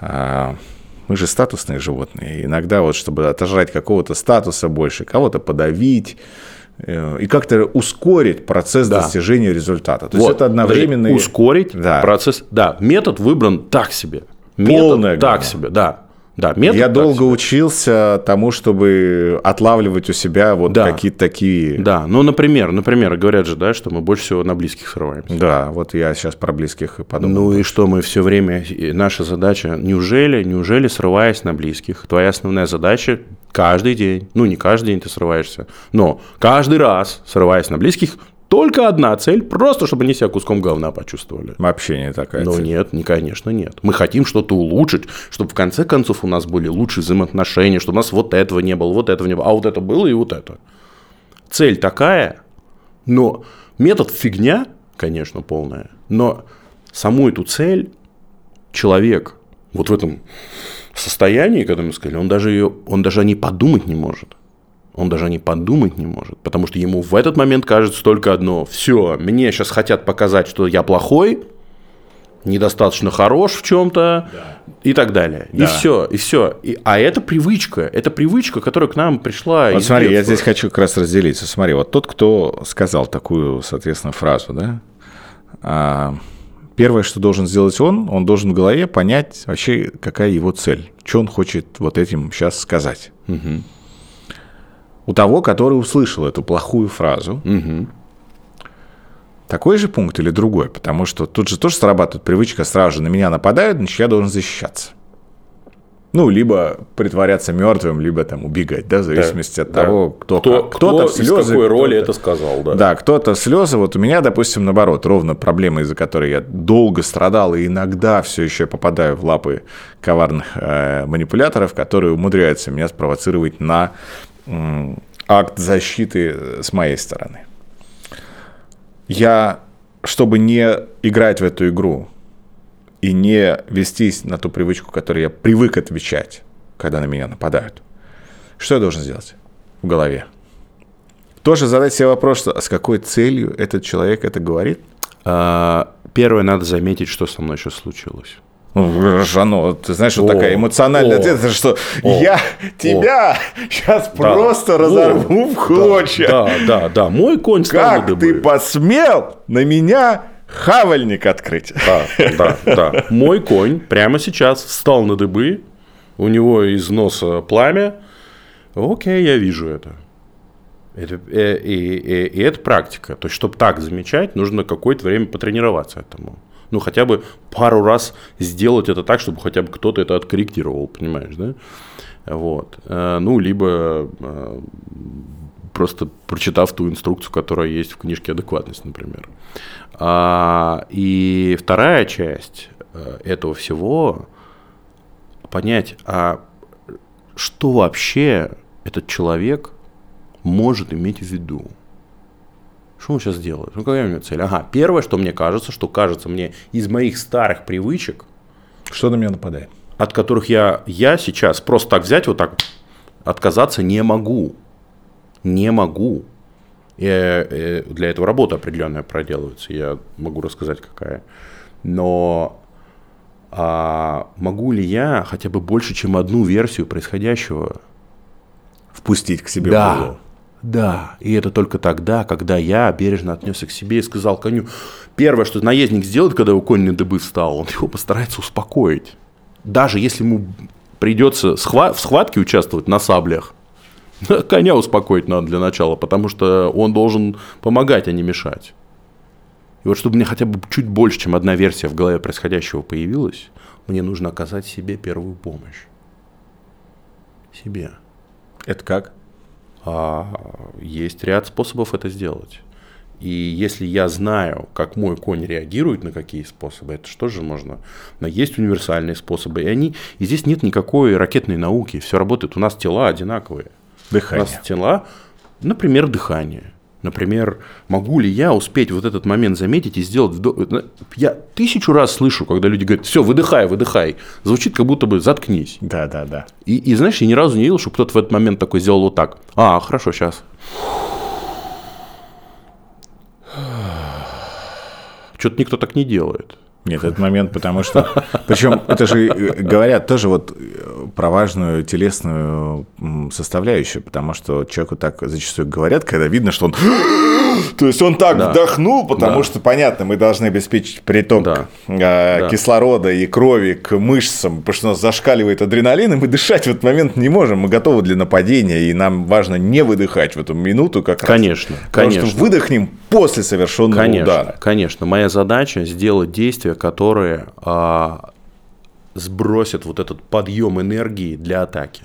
мы же статусные животные. Иногда вот, чтобы отожрать какого-то статуса больше, кого-то подавить, э, и как-то ускорить процесс Да. достижения результата. То есть Вот, это одновременно... ускорить Да. процесс. Да, метод выбран так себе. Метод Полное так говно. себе, да. Да, метод Я долго себе. учился тому, чтобы отлавливать у себя вот Да. какие-то такие... Да, ну, например, например, говорят же, да, что мы больше всего на близких срываемся. Да, вот я сейчас про близких и подумал. Ну и что мы все время, наша задача, неужели, неужели срываясь на близких, твоя основная задача каждый день, ну не каждый день ты срываешься, но каждый раз срываясь на близких, только одна цель, просто чтобы они себя куском говна почувствовали. Вообще не такая Но цель. нет, не, конечно, нет. Мы хотим что-то улучшить, чтобы в конце концов у нас были лучшие взаимоотношения, чтобы у нас вот этого не было, вот этого не было, а вот это было и вот это. Цель такая, но метод фигня, конечно, полная, но саму эту цель человек вот в этом состоянии, когда мы сказали, он даже, ее, он даже о ней подумать не может. Он даже о ней подумать не может, потому что ему в этот момент кажется только одно. Все, мне сейчас хотят показать, что я плохой, недостаточно хорош в чем-то и так далее. И Да. все, и все. И, а это привычка, это привычка, которая к нам пришла Вот смотри, я детства. здесь хочу как раз разделиться. Смотри, вот тот, кто сказал такую, соответственно, фразу, да, а, Первое, что должен сделать он, он должен в голове понять вообще, какая его цель, что он хочет вот этим сейчас сказать. Угу. У того, который услышал эту плохую фразу, Угу. такой же пункт или другой, потому что тут же тоже срабатывает привычка, сразу же на меня нападают, значит, я должен защищаться. Ну, либо притворяться мертвым, либо там убегать, да, в зависимости от Да. того, кто, кто, кто Кто-то в из слезы, какой роли это сказал, да. Да, кто-то слезы. Вот у меня, допустим, наоборот, ровно проблема, из-за которой я долго страдал и иногда все еще попадаю в лапы коварных э, манипуляторов, которые умудряются меня спровоцировать на акт защиты э, с моей стороны. Я, чтобы не играть в эту игру и не вестись на ту привычку, которой я привык отвечать, когда на меня нападают, что я должен сделать в голове? Тоже задать себе вопрос, а с какой целью этот человек это говорит? А, Первое, надо заметить, что со мной сейчас случилось. Ну, Жано, ты знаешь, вот О, такая эмоциональная о, ответственность, что о, я тебя сейчас Да. просто Во, разорву в клочья. Да, да, да. Мой конь стал Как дыбы. ты посмел на меня хавальник открыть? Да, да, да. Мой конь прямо сейчас встал на дыбы, у него из носа пламя. Окей, я вижу это. Это, э, и, и- и это практика. То есть, чтобы так замечать, нужно какое-то время потренироваться этому. Ну, хотя бы пару раз сделать это так, чтобы хотя бы кто-то это откорректировал, понимаешь, да? Вот. Э, Ну, либо э, просто прочитав ту инструкцию, которая есть в книжке «Адекватность», например. А, и вторая часть э, этого всего понять, а что вообще этот человек может иметь в виду? Что он сейчас делает? Ну, какая у него цель? Ага, первое, что мне кажется, что кажется мне из моих старых привычек, Что на меня нападает? от которых я, я сейчас просто так взять, вот так отказаться не могу. Не могу. И, э, для этого работа определенная проделывается. Я могу рассказать, какая. Но а, могу ли я хотя бы больше, чем одну версию происходящего Впустить к себе в да, голову. Да. И это только тогда, когда я бережно отнесся к себе и сказал коню. Первое, что наездник сделает, когда его конь на дыбы встал, он его постарается успокоить. Даже если ему придется схва- в схватке участвовать на саблях, коня успокоить надо для начала, потому что он должен помогать, а не мешать. И вот чтобы мне хотя бы чуть больше, чем одна версия в голове происходящего появилась, мне нужно оказать себе первую помощь. Себе. Это как? А, есть ряд способов это сделать. И если я знаю, как мой конь реагирует на какие способы, это что же можно? Но есть универсальные способы, и они, и здесь нет никакой ракетной науки, все работает. У нас тела одинаковые. У Дыхание. нас тела, например, дыхание. Например, могу ли я успеть вот этот момент заметить и сделать вдох? Я тысячу раз слышу, когда люди говорят, все, выдыхай, выдыхай. Звучит как будто бы заткнись. Да, да, да. И, и знаешь, я ни разу не видел, чтобы кто-то в этот момент такой сделал вот так. А, хорошо, сейчас. Что-то никто так не делает. Нет, этот момент, потому что... Причем это же э, говорят тоже вот э, про важную телесную составляющую, потому что человеку так зачастую говорят, когда видно, что он... То есть он так Да. вдохнул, потому Да. что, понятно, мы должны обеспечить приток Да. э, Да. кислорода и крови к мышцам, потому что у нас зашкаливает адреналин, и мы дышать в этот момент не можем. Мы готовы для нападения, и нам важно не выдыхать в эту минуту как раз. Конечно, Потому что конечно. выдохнем после совершенного Конечно, удара. конечно. Моя задача сделать действия, которые а, сбросят вот этот подъем энергии для атаки.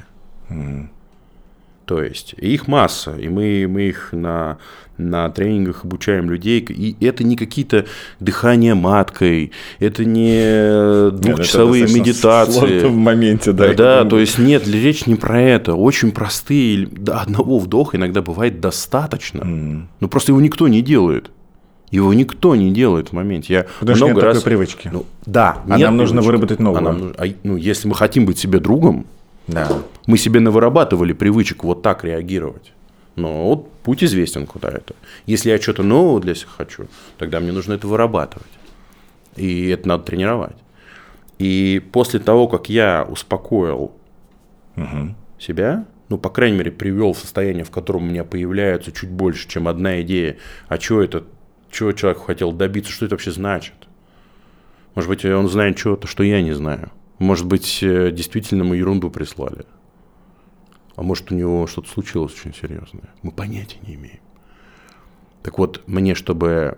То есть их масса, и мы, мы их на, на тренингах обучаем людей. И это не какие-то дыхания маткой, это не двухчасовые Это достаточно медитации. в моменте, да. Да, то есть нет, речь не про это. Очень простые, до одного вдоха иногда бывает достаточно. Но просто его никто не делает. Его никто не делает в моменте. Я Потому что много нет раз... такой привычки. Ну, да, А нет нам нужно привычки. выработать новую. А нам нужно- а, ну, если мы хотим быть себе другом, Да. мы себе навырабатывали привычек вот так реагировать. Но вот путь известен, куда это. Если я что-то нового для себя хочу, тогда мне нужно это вырабатывать. И это надо тренировать. И после того, как я успокоил себя, ну, по крайней мере, привел в состояние, в котором у меня появляется чуть больше, чем одна идея, а что это, чего человек хотел добиться, что это вообще значит. Может быть, он знает чего-то, что я не знаю. Может быть, э, действительно мы ерунду прислали. А может, у него что-то случилось очень серьезное. Мы понятия не имеем. Так вот, мне, чтобы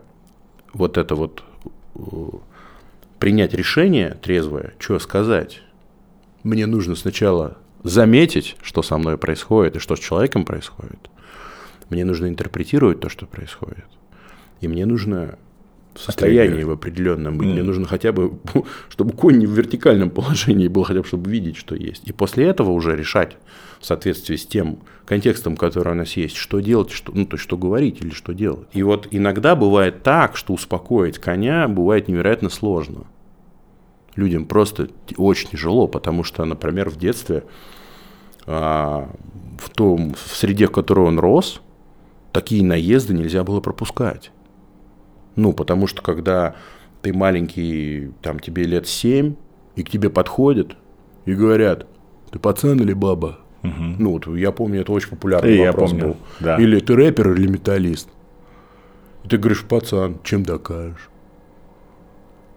вот это вот э, принять решение трезвое, что сказать, мне нужно сначала заметить, что со мной происходит и что с человеком происходит. Мне нужно интерпретировать то, что происходит. И мне нужно состоянии в определенном быть. Mm. Мне нужно хотя бы, чтобы конь не в вертикальном положении был, хотя бы, чтобы видеть, что есть. И после этого уже решать в соответствии с тем контекстом, который у нас есть, что делать, что, ну, то есть, что говорить или что делать. И вот иногда бывает так, что успокоить коня бывает невероятно сложно. Людям просто очень тяжело, потому что, например, в детстве, а, в том, в среде, в которой он рос, такие наезды нельзя было пропускать. Ну, потому что когда ты маленький, там тебе лет 7, и к тебе подходят и говорят, ты пацан или баба? Угу. Ну, вот я помню, это очень популярный и вопрос я помню, был. Да. Или ты рэпер или металлист? И ты говоришь, пацан, чем докажешь?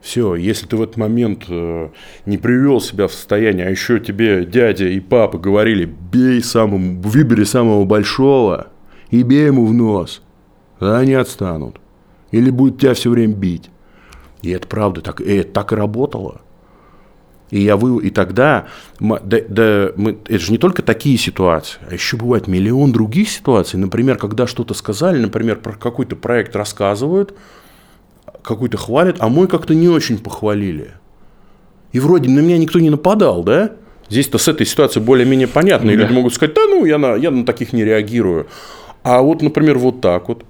Все, если ты в этот момент э, не привел себя в состояние, а еще тебе дядя и папа говорили, бей самому, выбери самого большого и бей ему в нос, да они отстанут. Или будет тебя все время бить. И это правда, так, и это так и работало. И, я вы, и тогда, да, да, мы, это же не только такие ситуации, а еще бывает миллион других ситуаций. Например, когда что-то сказали, например, про какой-то проект рассказывают, какой-то хвалят, а мой как-то не очень похвалили. И вроде на меня никто не нападал, да? Здесь-то с этой ситуацией более-менее понятно. И да. люди могут сказать, да ну, я на, я на таких не реагирую. А вот, например, вот так вот.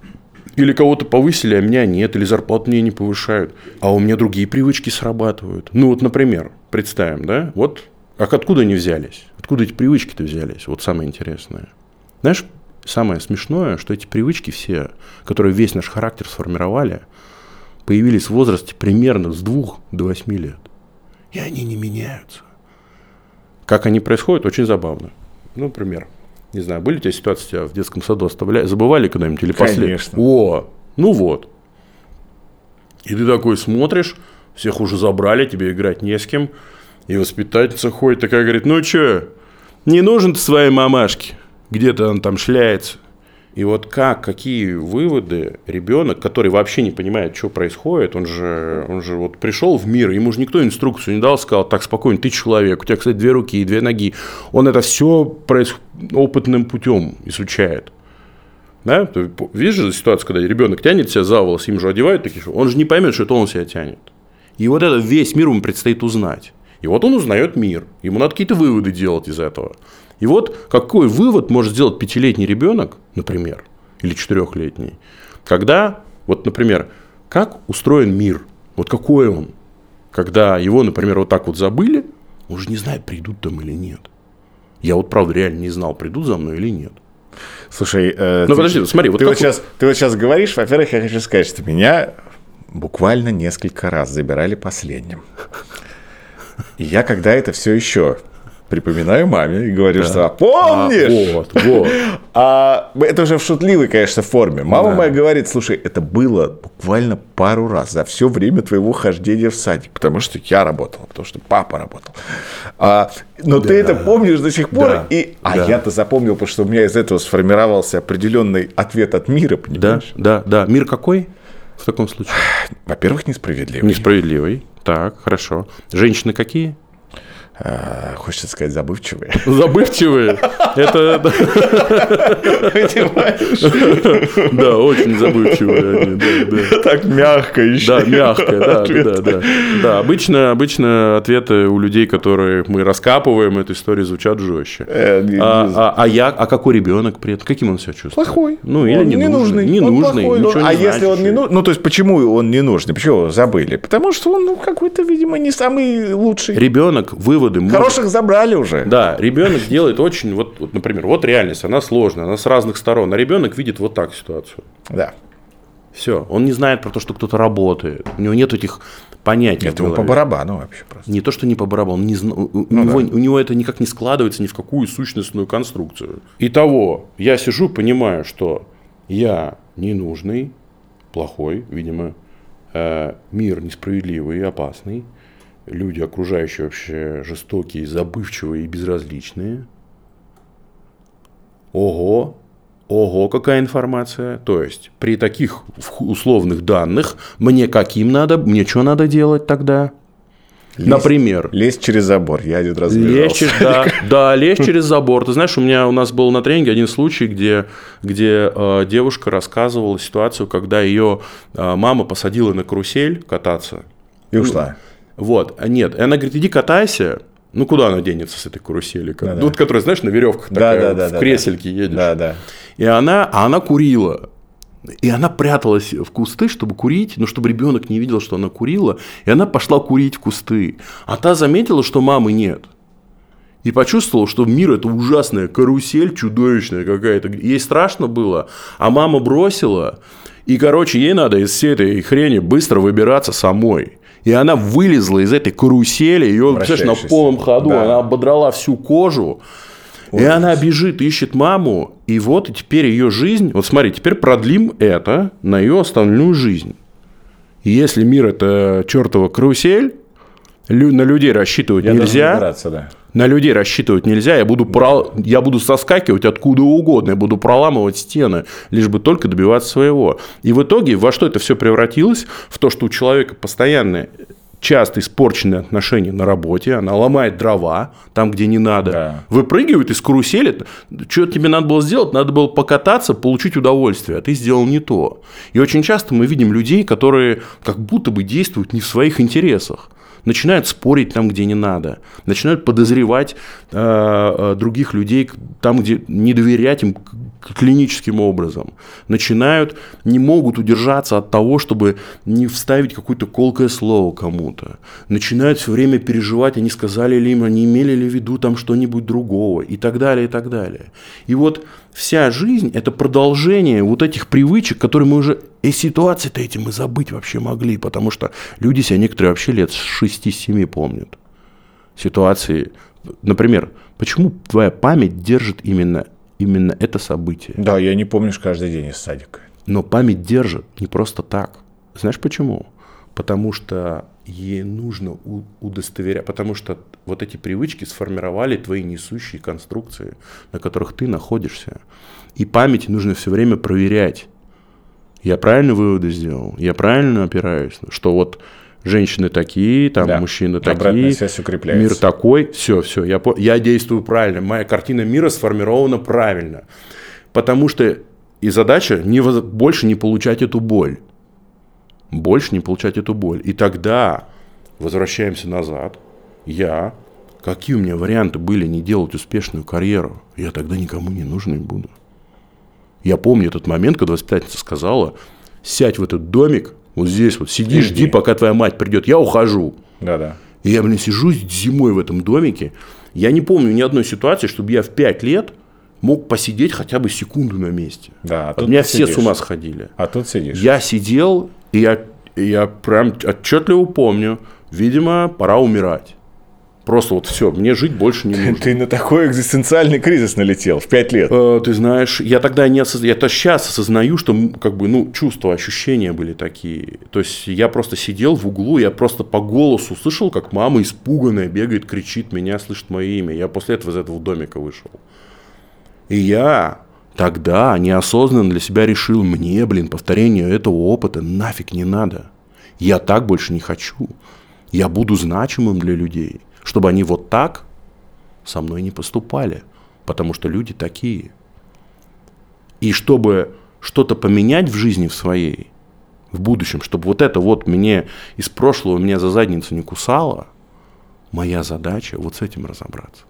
Или кого-то повысили, а меня нет, или зарплату мне не повышают. А у меня другие привычки срабатывают. Ну вот, например, представим, да, вот, а откуда они взялись? Откуда эти привычки-то взялись? Вот самое интересное. Знаешь, самое смешное, что эти привычки все, которые весь наш характер сформировали, появились в возрасте примерно с двух до восьми лет. И они не меняются. Как они происходят, очень забавно. Ну, например, не знаю, были у тебя ситуации, тебя в детском саду оставляли, забывали когда-нибудь или после? Конечно. О, ну вот. И ты такой смотришь, всех уже забрали, тебе играть не с кем. И воспитательница ходит такая, говорит, ну что, не нужен ты своей мамашке? Где-то он там шляется. И вот как, какие выводы ребенок, который вообще не понимает, что происходит, он же, он же вот пришел в мир, ему же никто инструкцию не дал, сказал, так, спокойно, ты человек, у тебя, кстати, две руки и две ноги. Он это все проис... опытным путем изучает. Да? Ты видишь же ситуацию, когда ребенок тянет себя за волос, им же одевают такие, он же не поймет, что это он себя тянет. И вот это весь мир ему предстоит узнать. И вот он узнает мир. Ему надо какие-то выводы делать из этого. И вот какой вывод может сделать пятилетний ребенок, например, или четырехлетний, когда, вот, например, как устроен мир, вот какой он, когда его, например, вот так вот забыли, он же не знает, придут там или нет. Я вот, правда, реально не знал, придут за мной или нет. Слушай, э, ну ты, подожди, смотри, вот ты, вот сейчас, ты вот сейчас говоришь, во-первых, я хочу сказать, что меня буквально несколько раз забирали последним. И я когда это все еще припоминаю маме и говорю, да. что а, помнишь? А, вот, вот. А это уже в шутливой, конечно, форме. Мама да. моя говорит, слушай, это было буквально пару раз за все время твоего хождения в садик, потому что я работал, потому что папа работал. А, но да. ты это помнишь до сих пор, да. и а да. я-то запомнил, потому что у меня из этого сформировался определенный ответ от мира, понимаешь? Да, да, да. Мир какой? В таком случае? Во-первых, несправедливый. Несправедливый. Так, хорошо. Женщины какие? А, хочется сказать, забывчивые. Забывчивые? Это... Да, очень забывчивые они. Так мягко еще. Да, мягко, да, да, да. Да, обычно, обычно ответы у людей, которые мы раскапываем эту историю, звучат жестче. Э, а, а, а я, а какой ребенок при этом? Каким он себя чувствует? Плохой. Ну, или не нужный. Не нужный, ничего А если он не нужный? Ну, то есть, почему он не нужный? Почему забыли? Потому что он ну, какой-то, видимо, не самый лучший. Ребенок, вывод Хороших может... забрали уже. Да, ребенок делает очень, вот, вот, например, вот реальность, она сложная, она с разных сторон, а ребенок видит вот так ситуацию. Да. Все, он не знает про то, что кто-то работает, у него нет этих понятий. Это ему по барабану вообще просто. Не то, что не по барабану, не, у, ну, него, да. у него это никак не складывается ни в какую сущностную конструкцию. Итого, я сижу, понимаю, что я ненужный, плохой, видимо, э, мир несправедливый и опасный, люди окружающие вообще жестокие, забывчивые и безразличные. Ого, ого, какая информация. То есть при таких условных данных мне каким надо, мне что надо делать тогда? Лезть, Например. Лезть через забор. Я один раз лезть через, да, да, лезть через забор. Ты знаешь, у меня у нас был на тренинге один случай, где, где э, девушка рассказывала ситуацию, когда ее э, мама посадила на карусель кататься. И ушла. Вот. А нет, она говорит, иди катайся. Ну, куда она денется с этой карусели? Да, ну, да. которая, знаешь, на веревках да, такая, да, да, в кресельке да. едешь. Да, да. И она, а она курила. И она пряталась в кусты, чтобы курить, но чтобы ребенок не видел, что она курила. И она пошла курить в кусты. А та заметила, что мамы нет. И почувствовала, что мир это ужасная карусель чудовищная какая-то. Ей страшно было. А мама бросила. И, короче, ей надо из всей этой хрени быстро выбираться самой. И она вылезла из этой карусели, ее, представляешь, на полном ходу, да. она ободрала всю кожу. И она бежит, ищет маму, и вот теперь ее жизнь, вот смотри, теперь продлим это на ее остальную жизнь. И если мир это чертова карусель, на людей рассчитывать я нельзя. Да. На людей рассчитывать нельзя. Я буду, про... я буду соскакивать откуда угодно. Я буду проламывать стены, лишь бы только добиваться своего. И в итоге во что это все превратилось? В то, что у человека постоянная часто испорченные отношения на работе, она ломает дрова там, где не надо, да. выпрыгивает из карусели. Что тебе надо было сделать? Надо было покататься, получить удовольствие, а ты сделал не то. И очень часто мы видим людей, которые как будто бы действуют не в своих интересах начинают спорить там, где не надо, начинают подозревать э, э других людей там, где не доверять им клиническим образом, начинают, не могут удержаться от того, чтобы не вставить какое-то колкое слово кому-то, начинают все время переживать, они сказали ли им, они имели ли в виду там что-нибудь другого и так далее, и так далее. И вот вся жизнь – это продолжение вот этих привычек, которые мы уже и ситуации-то эти мы забыть вообще могли, потому что люди себя некоторые вообще лет с 6-7 помнят. Ситуации, например, почему твоя память держит именно, именно это событие? Да, я не помнишь каждый день из садика. Но память держит не просто так. Знаешь почему? Потому что ей нужно удостоверять, потому что вот эти привычки сформировали твои несущие конструкции, на которых ты находишься. И память нужно все время проверять. Я правильно выводы сделал? Я правильно опираюсь? Что вот женщины такие, там да. мужчины такие, мир такой, все, все, я, я действую правильно, моя картина мира сформирована правильно. Потому что и задача не, больше не получать эту боль. Больше не получать эту боль. И тогда возвращаемся назад. Я, какие у меня варианты были не делать успешную карьеру, я тогда никому не нужный буду. Я помню этот момент, когда воспитательница сказала, сядь в этот домик, вот здесь вот, сиди, жди, пока твоя мать придет, я ухожу. Да-да. И я, блин, сижу зимой в этом домике. Я не помню ни одной ситуации, чтобы я в 5 лет мог посидеть хотя бы секунду на месте. Да, а тут меня все сидишь. с ума сходили. А тут сидишь. Я сидел, и я, я прям отчетливо помню, видимо, пора умирать. Просто вот все, мне жить больше не нужно. Ты на такой экзистенциальный кризис налетел в пять лет. Э, ты знаешь, я тогда не осознаю, я то сейчас осознаю, что как бы, ну, чувства, ощущения были такие. То есть я просто сидел в углу, я просто по голосу слышал, как мама испуганная бегает, кричит, меня слышит мое имя. Я после этого из этого домика вышел. И я тогда неосознанно для себя решил, мне, блин, повторение этого опыта нафиг не надо. Я так больше не хочу. Я буду значимым для людей чтобы они вот так со мной не поступали, потому что люди такие. И чтобы что-то поменять в жизни в своей, в будущем, чтобы вот это вот мне из прошлого меня за задницу не кусало, моя задача вот с этим разобраться.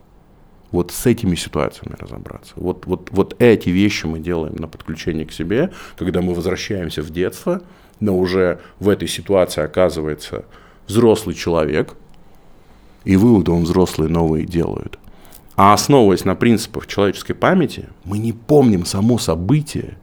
Вот с этими ситуациями разобраться. Вот, вот, вот эти вещи мы делаем на подключение к себе, когда мы возвращаемся в детство, но уже в этой ситуации оказывается взрослый человек – и выводы он взрослые новые делают. А основываясь на принципах человеческой памяти, мы не помним само событие,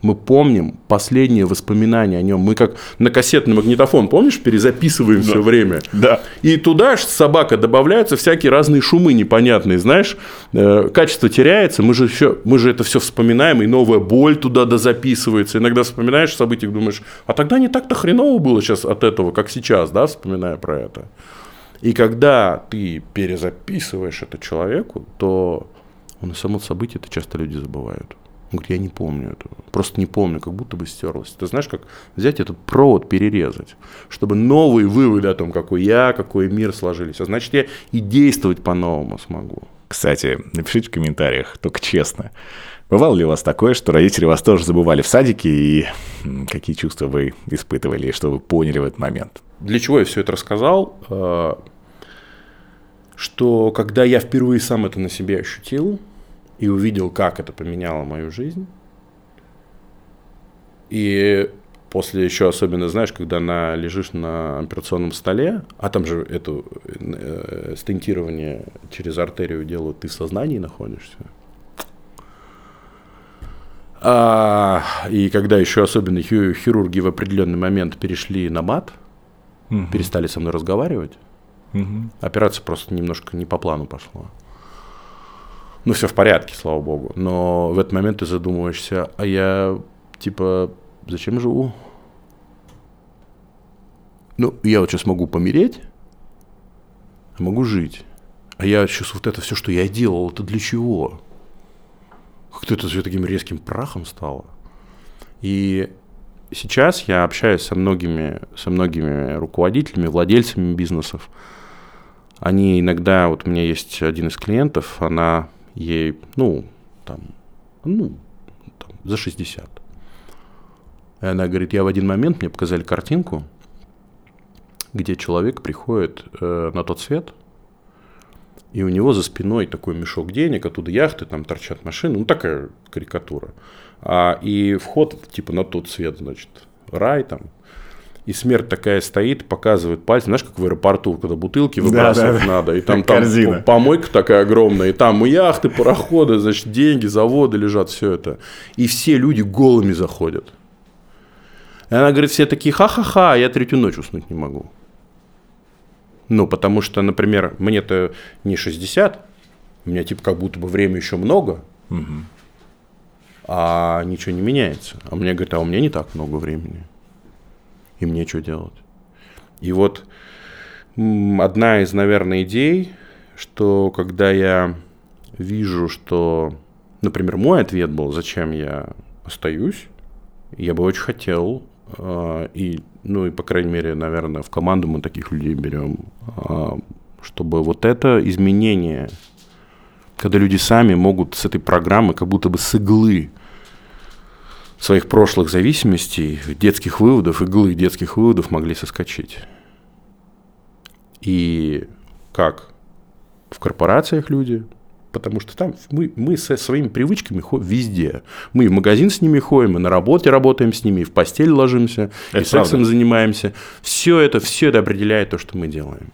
Мы помним последние воспоминания о нем. Мы как на кассетный магнитофон, помнишь, перезаписываем да. все время. Да. И туда же собака добавляются всякие разные шумы непонятные, знаешь. Э, качество теряется, мы же, еще, мы же это все вспоминаем, и новая боль туда дозаписывается. Иногда вспоминаешь события, думаешь, а тогда не так-то хреново было сейчас от этого, как сейчас, да, вспоминая про это. И когда ты перезаписываешь это человеку, то он и само событие это часто люди забывают. Он говорит, я не помню этого. Просто не помню, как будто бы стерлось. Ты знаешь, как взять этот провод, перерезать, чтобы новые выводы о том, какой я, какой мир сложились. А значит, я и действовать по-новому смогу. Кстати, напишите в комментариях, только честно. Бывало ли у вас такое, что родители вас тоже забывали в садике, и какие чувства вы испытывали, и что вы поняли в этот момент? Для чего я все это рассказал? Э, что когда я впервые сам это на себе ощутил, и увидел, как это поменяло мою жизнь. И после еще особенно, знаешь, когда на, лежишь на операционном столе, а там же это э, стентирование через артерию делают, ты в сознании находишься. А, и когда еще особенно хирурги в определенный момент перешли на мат, угу. перестали со мной разговаривать, угу. операция просто немножко не по плану пошла ну, все в порядке, слава богу. Но в этот момент ты задумываешься, а я, типа, зачем живу? Ну, я вот сейчас могу помереть, а могу жить. А я сейчас вот это все, что я делал, это для чего? Как-то это все таким резким прахом стало. И сейчас я общаюсь со многими, со многими руководителями, владельцами бизнесов. Они иногда, вот у меня есть один из клиентов, она ей, ну, там, ну, там, за 60. И она говорит, я в один момент, мне показали картинку, где человек приходит э, на тот свет, и у него за спиной такой мешок денег, оттуда яхты, там торчат машины, ну такая карикатура. А, и вход типа на тот свет, значит, рай там, и смерть такая стоит, показывает пальцем, знаешь, как в аэропорту, когда бутылки выбрасывать да, да, надо, и там, там помойка такая огромная, и там яхты, пароходы, значит, деньги, заводы лежат, все это. И все люди голыми заходят. И она говорит, все такие, ха-ха-ха, я третью ночь уснуть не могу. Ну, потому что, например, мне-то не 60, у меня типа как будто бы время еще много, угу. а ничего не меняется. А мне говорят, а у меня не так много времени им нечего делать. И вот одна из, наверное, идей, что когда я вижу, что, например, мой ответ был, зачем я остаюсь, я бы очень хотел, и, ну и, по крайней мере, наверное, в команду мы таких людей берем, а, чтобы вот это изменение, когда люди сами могут с этой программы как будто бы с иглы своих прошлых зависимостей, детских выводов, иглы детских выводов могли соскочить. И как в корпорациях люди, потому что там мы, мы со своими привычками ходим везде. Мы в магазин с ними ходим, мы на работе работаем с ними, и в постель ложимся, это и сексом правда. занимаемся. Все это, все это определяет то, что мы делаем.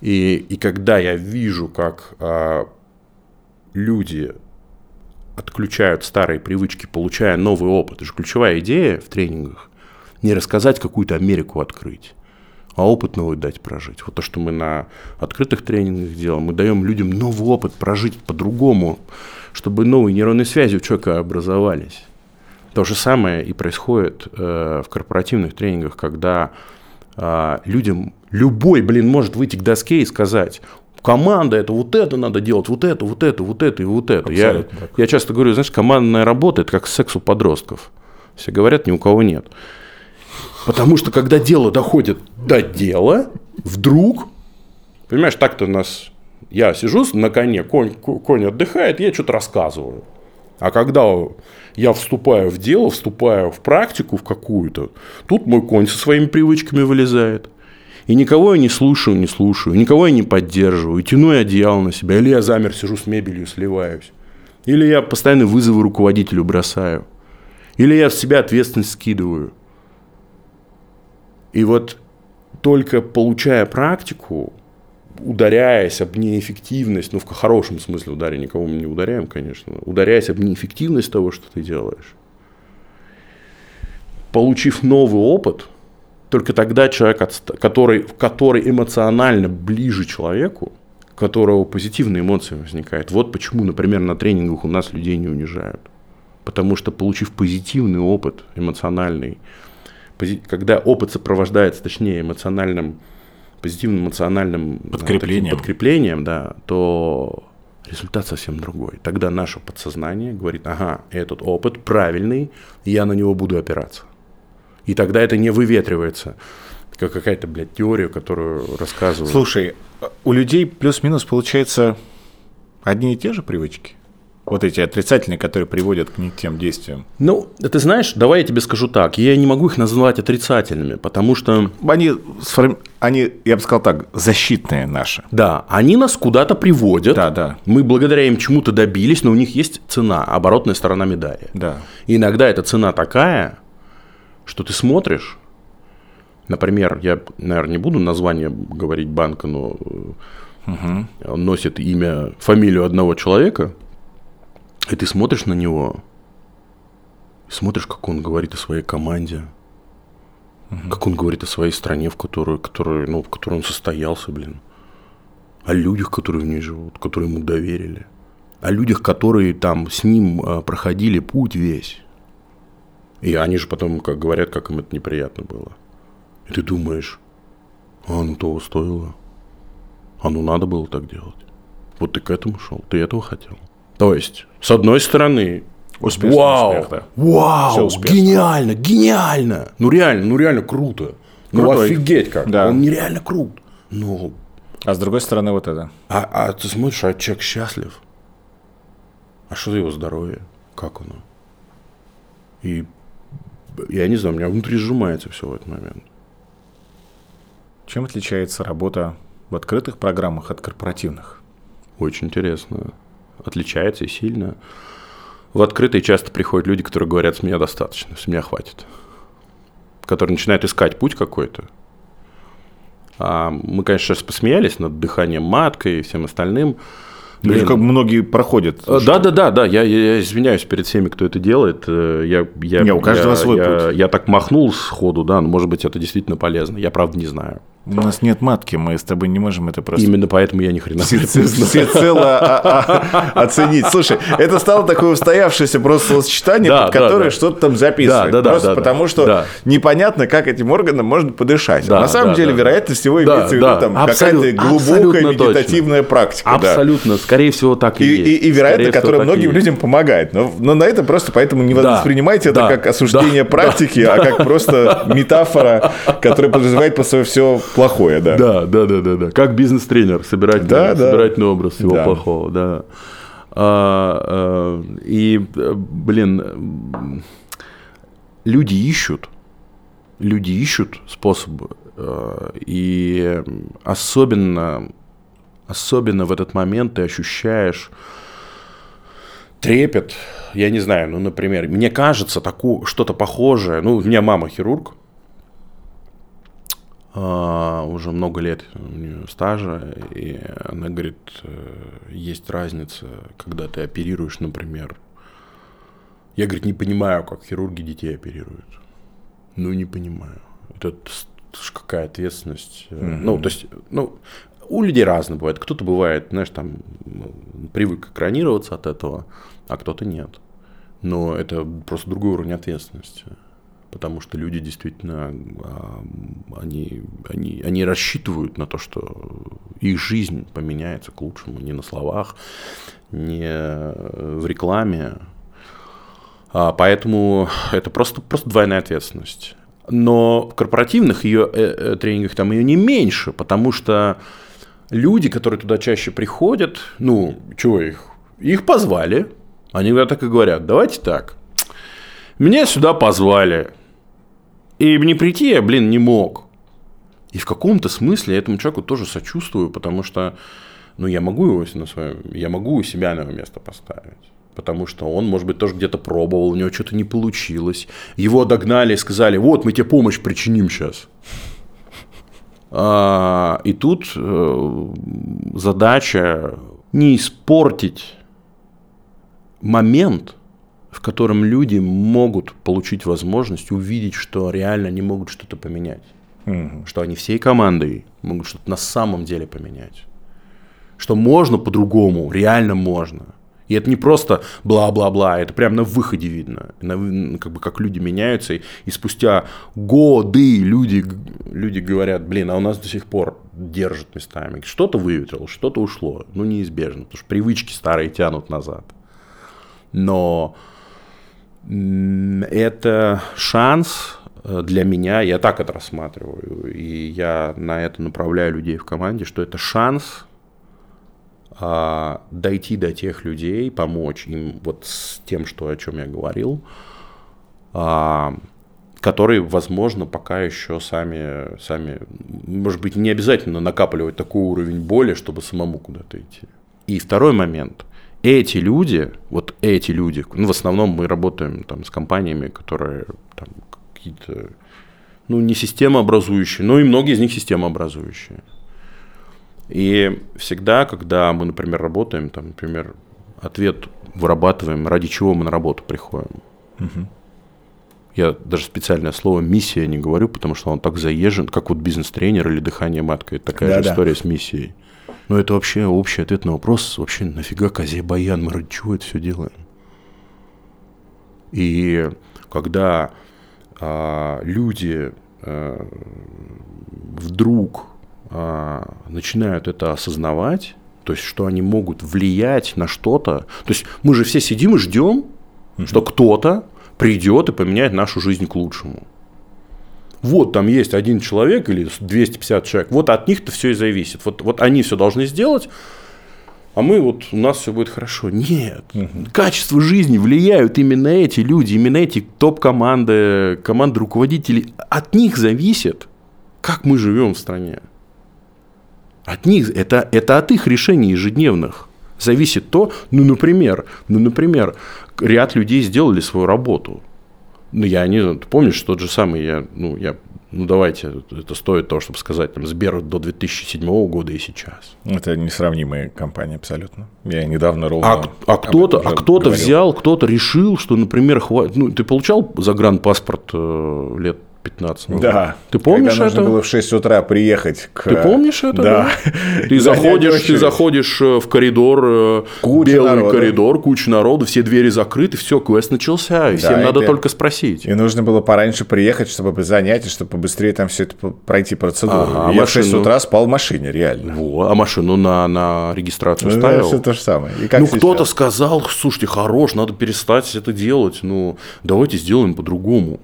И, и когда я вижу, как а, люди отключают старые привычки, получая новый опыт. Это же ключевая идея в тренингах. Не рассказать какую-то Америку открыть, а опыт новый дать прожить. Вот то, что мы на открытых тренингах делаем, мы даем людям новый опыт прожить по-другому, чтобы новые нейронные связи у человека образовались. То же самое и происходит э, в корпоративных тренингах, когда э, людям любой, блин, может выйти к доске и сказать, команда это вот это надо делать, вот это, вот это, вот это и вот это. Я, я часто говорю, знаешь, командная работа это как секс у подростков. Все говорят, ни у кого нет. Потому что когда дело доходит до дела, вдруг, понимаешь, так-то нас, я сижу на коне, конь, конь отдыхает, я что-то рассказываю. А когда я вступаю в дело, вступаю в практику в какую-то, тут мой конь со своими привычками вылезает. И никого я не слушаю, не слушаю, никого я не поддерживаю, тяну я одеяло на себя, или я замер, сижу с мебелью, сливаюсь. Или я постоянно вызовы руководителю бросаю. Или я в себя ответственность скидываю. И вот только получая практику, ударяясь об неэффективность, ну, в хорошем смысле ударе, никого мы не ударяем, конечно, ударяясь об неэффективность того, что ты делаешь, получив новый опыт, только тогда человек, который, который эмоционально ближе человеку, у которого позитивные эмоции возникают. Вот почему, например, на тренингах у нас людей не унижают. Потому что, получив позитивный опыт эмоциональный, когда опыт сопровождается, точнее, эмоциональным, позитивным эмоциональным подкреплением, таким подкреплением да, то результат совсем другой. Тогда наше подсознание говорит, ага, этот опыт правильный, я на него буду опираться. И тогда это не выветривается, как какая-то, блядь, теория, которую рассказывают. Слушай, у людей плюс-минус получается одни и те же привычки? Вот эти отрицательные, которые приводят к не тем действиям. Ну, ты знаешь, давай я тебе скажу так. Я не могу их назвать отрицательными, потому что... Они, они я бы сказал так, защитные наши. Да, они нас куда-то приводят. Да, да. Мы благодаря им чему-то добились, но у них есть цена, оборотная сторона медали. Да. И иногда эта цена такая, что ты смотришь, например, я, наверное, не буду название говорить банка, но угу. он носит имя, фамилию одного человека, и ты смотришь на него, смотришь, как он говорит о своей команде, угу. как он говорит о своей стране, в которой, которой, ну, в которой он состоялся, блин, о людях, которые в ней живут, которые ему доверили, о людях, которые там с ним а, проходили путь весь. И они же потом как говорят, как им это неприятно было. И ты думаешь, а ну того стоило. А ну надо было так делать. Вот ты к этому шел, ты этого хотел. То есть, с одной стороны, Успешный вау, успех, да. вау, гениально, гениально. Ну реально, ну реально круто. Ну Крутой. офигеть как. Да. Он нереально крут. Ну, А с другой стороны, вот это. а, а ты смотришь, а человек счастлив. А что за его здоровье? Как оно? И я не знаю, у меня внутри сжимается все в этот момент. Чем отличается работа в открытых программах от корпоративных? Очень интересно. Отличается и сильно. В открытые часто приходят люди, которые говорят, с меня достаточно, с меня хватит. Которые начинают искать путь какой-то. А мы, конечно, сейчас посмеялись над дыханием маткой и всем остальным. Ну, или как многие проходят. Э, Да, да, да, да. Я, я, я извиняюсь перед всеми, кто это делает. Э, Я, я, Не, у каждого я, свой я, путь. Я так махнул сходу, да, но может быть это действительно полезно. Я правда не знаю. У нас нет матки, мы с тобой не можем это просто Именно поэтому я ни хрена не все, знаю. все цело а- а- оценить. Слушай, это стало такое устоявшееся просто словосочетание, под которое что-то там записывают. Просто потому что непонятно, как этим органом можно подышать. На самом деле, да, вероятность всего имеется в виду там какая-то глубокая медитативная практика. Абсолютно, скорее всего, так и, есть. и, вероятно, которая многим людям помогает. Но, на это просто поэтому не воспринимайте это как осуждение практики, а как просто метафора, которая подразумевает по собой все плохое. Да. Да, да, да, да, да. Как бизнес-тренер собирать, Да, да. собирательный образ всего Да. плохого, да. А, а, и, э, блин, люди ищут, люди ищут способы, э, и особенно, особенно в этот момент ты ощущаешь трепет, я не знаю, ну, например, мне кажется, таку, что-то похожее, ну, у меня мама хирург, уже много лет у нее стажа, и она говорит, э, есть разница, когда ты оперируешь, например. Я, говорит, не понимаю, как хирурги детей оперируют. Ну, не понимаю. Это ж какая ответственность. Э, Ну, то есть, ну, у людей разное бывает. Кто-то бывает, знаешь, там привык экранироваться от этого, а кто-то нет. Но это просто другой уровень ответственности. Потому что люди действительно, а, они, они, они рассчитывают на то, что их жизнь поменяется к лучшему не на словах, не в рекламе. А, Поэтому это просто, просто двойная ответственность. Но в корпоративных ее э, э, тренингах там ее не меньше, потому что люди, которые туда чаще приходят, ну, чего их? Их позвали. Они так и говорят, давайте так. Меня сюда позвали. И не прийти я, блин, не мог. И в каком-то смысле я этому человеку тоже сочувствую, потому что, ну, я могу его на своем, я могу себя на его место поставить. Потому что он, может быть, тоже где-то пробовал, у него что-то не получилось. Его догнали и сказали, вот, мы тебе помощь причиним сейчас. А, и тут э, задача не испортить момент, в котором люди могут получить возможность увидеть, что реально они могут что-то поменять. Мгм. Что они всей командой могут что-то на самом деле поменять. Что можно по-другому, реально можно. И это не просто бла-бла-бла, это прям на выходе видно, на как бы как люди меняются, и, и спустя годы люди, люди говорят, блин, а у нас до сих пор держит местами. Что-то выветрилось, что-то ушло, ну неизбежно, потому что привычки старые тянут назад. Но это шанс э, для меня, я так это рассматриваю, и я на это направляю людей в команде, что это шанс а, дойти до тех людей, помочь им вот с тем, что, о чем я говорил, а, которые, возможно, пока еще сами, сами, может быть, не обязательно накапливать такой уровень боли, чтобы самому куда-то идти. И второй момент. Эти люди, вот эти люди, ну, в основном мы работаем там с компаниями, которые там какие-то, ну, не системообразующие, но и многие из них системообразующие. И всегда, когда мы, например, работаем, там, например, ответ вырабатываем, ради чего мы на работу приходим. Я даже специальное слово миссия не говорю, потому что он так заезжен, как вот бизнес-тренер или дыхание маткой. Это такая же Да-да. история с миссией. Но это вообще общий ответ на вопрос, вообще нафига козе баян, мы ради чего это все делаем? И когда а, люди а, вдруг а, начинают это осознавать, то есть что они могут влиять на что-то, то есть мы же все сидим и ждем, что кто-то придет и поменяет нашу жизнь к лучшему. Вот там есть один человек или 250 человек, вот от них-то все и зависит. Вот, вот они все должны сделать, а мы вот, у нас все будет хорошо. Нет. Качество жизни влияют именно эти люди, именно эти топ-команды, команды руководителей. От них зависит, как мы живем в стране. От них, это, это от их решений ежедневных зависит то, ну, например, ну, например, ряд людей сделали свою работу. Ну, я не знаю, ты помнишь, тот же самый, я, ну, я, ну, давайте, это стоит того, чтобы сказать, там, Сбер до 2007 года и сейчас. Это несравнимые компании абсолютно. Я недавно ровно... А, а кто-то, а кто-то говорил. взял, кто-то решил, что, например, хватит. Ну, ты получал загранпаспорт э, лет 15 назад? Да. Ты помнишь Когда нужно это? было в 6 утра приехать к... Ты помнишь это? Да. Ты заходишь, ты заходишь э, в коридор, э, Куча белый народу. коридор, куча народу, все двери закрыты, все, квест начался, и Да, всем надо ты- только спросить. И нужно было пораньше приехать, чтобы занять, и чтобы побыстрее там все это пройти процедуру. Ага, И я в 6 машину- утра спал в машине, реально. Во, а машину на, на регистрацию Ну, ставил? Все то же самое. И как ну, кто-то сказал, слушайте, хорош, надо перестать это делать. Ну, давайте сделаем по-другому.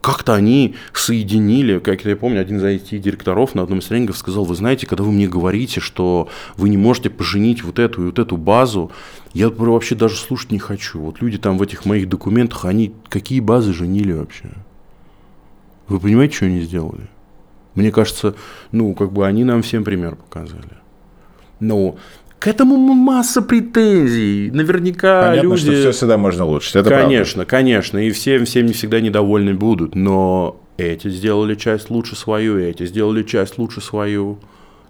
Как-то они соединили, как я помню, один из IT-директоров на одном из тренингов сказал, вы знаете, когда вы мне говорите, что вы не можете поженить вот эту и вот эту базу, я вообще даже слушать не хочу. Вот люди там в этих моих документах, они какие базы женили вообще? Вы понимаете, что они сделали? Мне кажется, ну, как бы они нам всем пример показали. Но к этому масса претензий. Наверняка Понятно, люди... что все всегда можно улучшить. Это конечно, конечно. И всем, всем не всегда недовольны будут. Но эти сделали часть лучше свою, эти сделали часть лучше свою.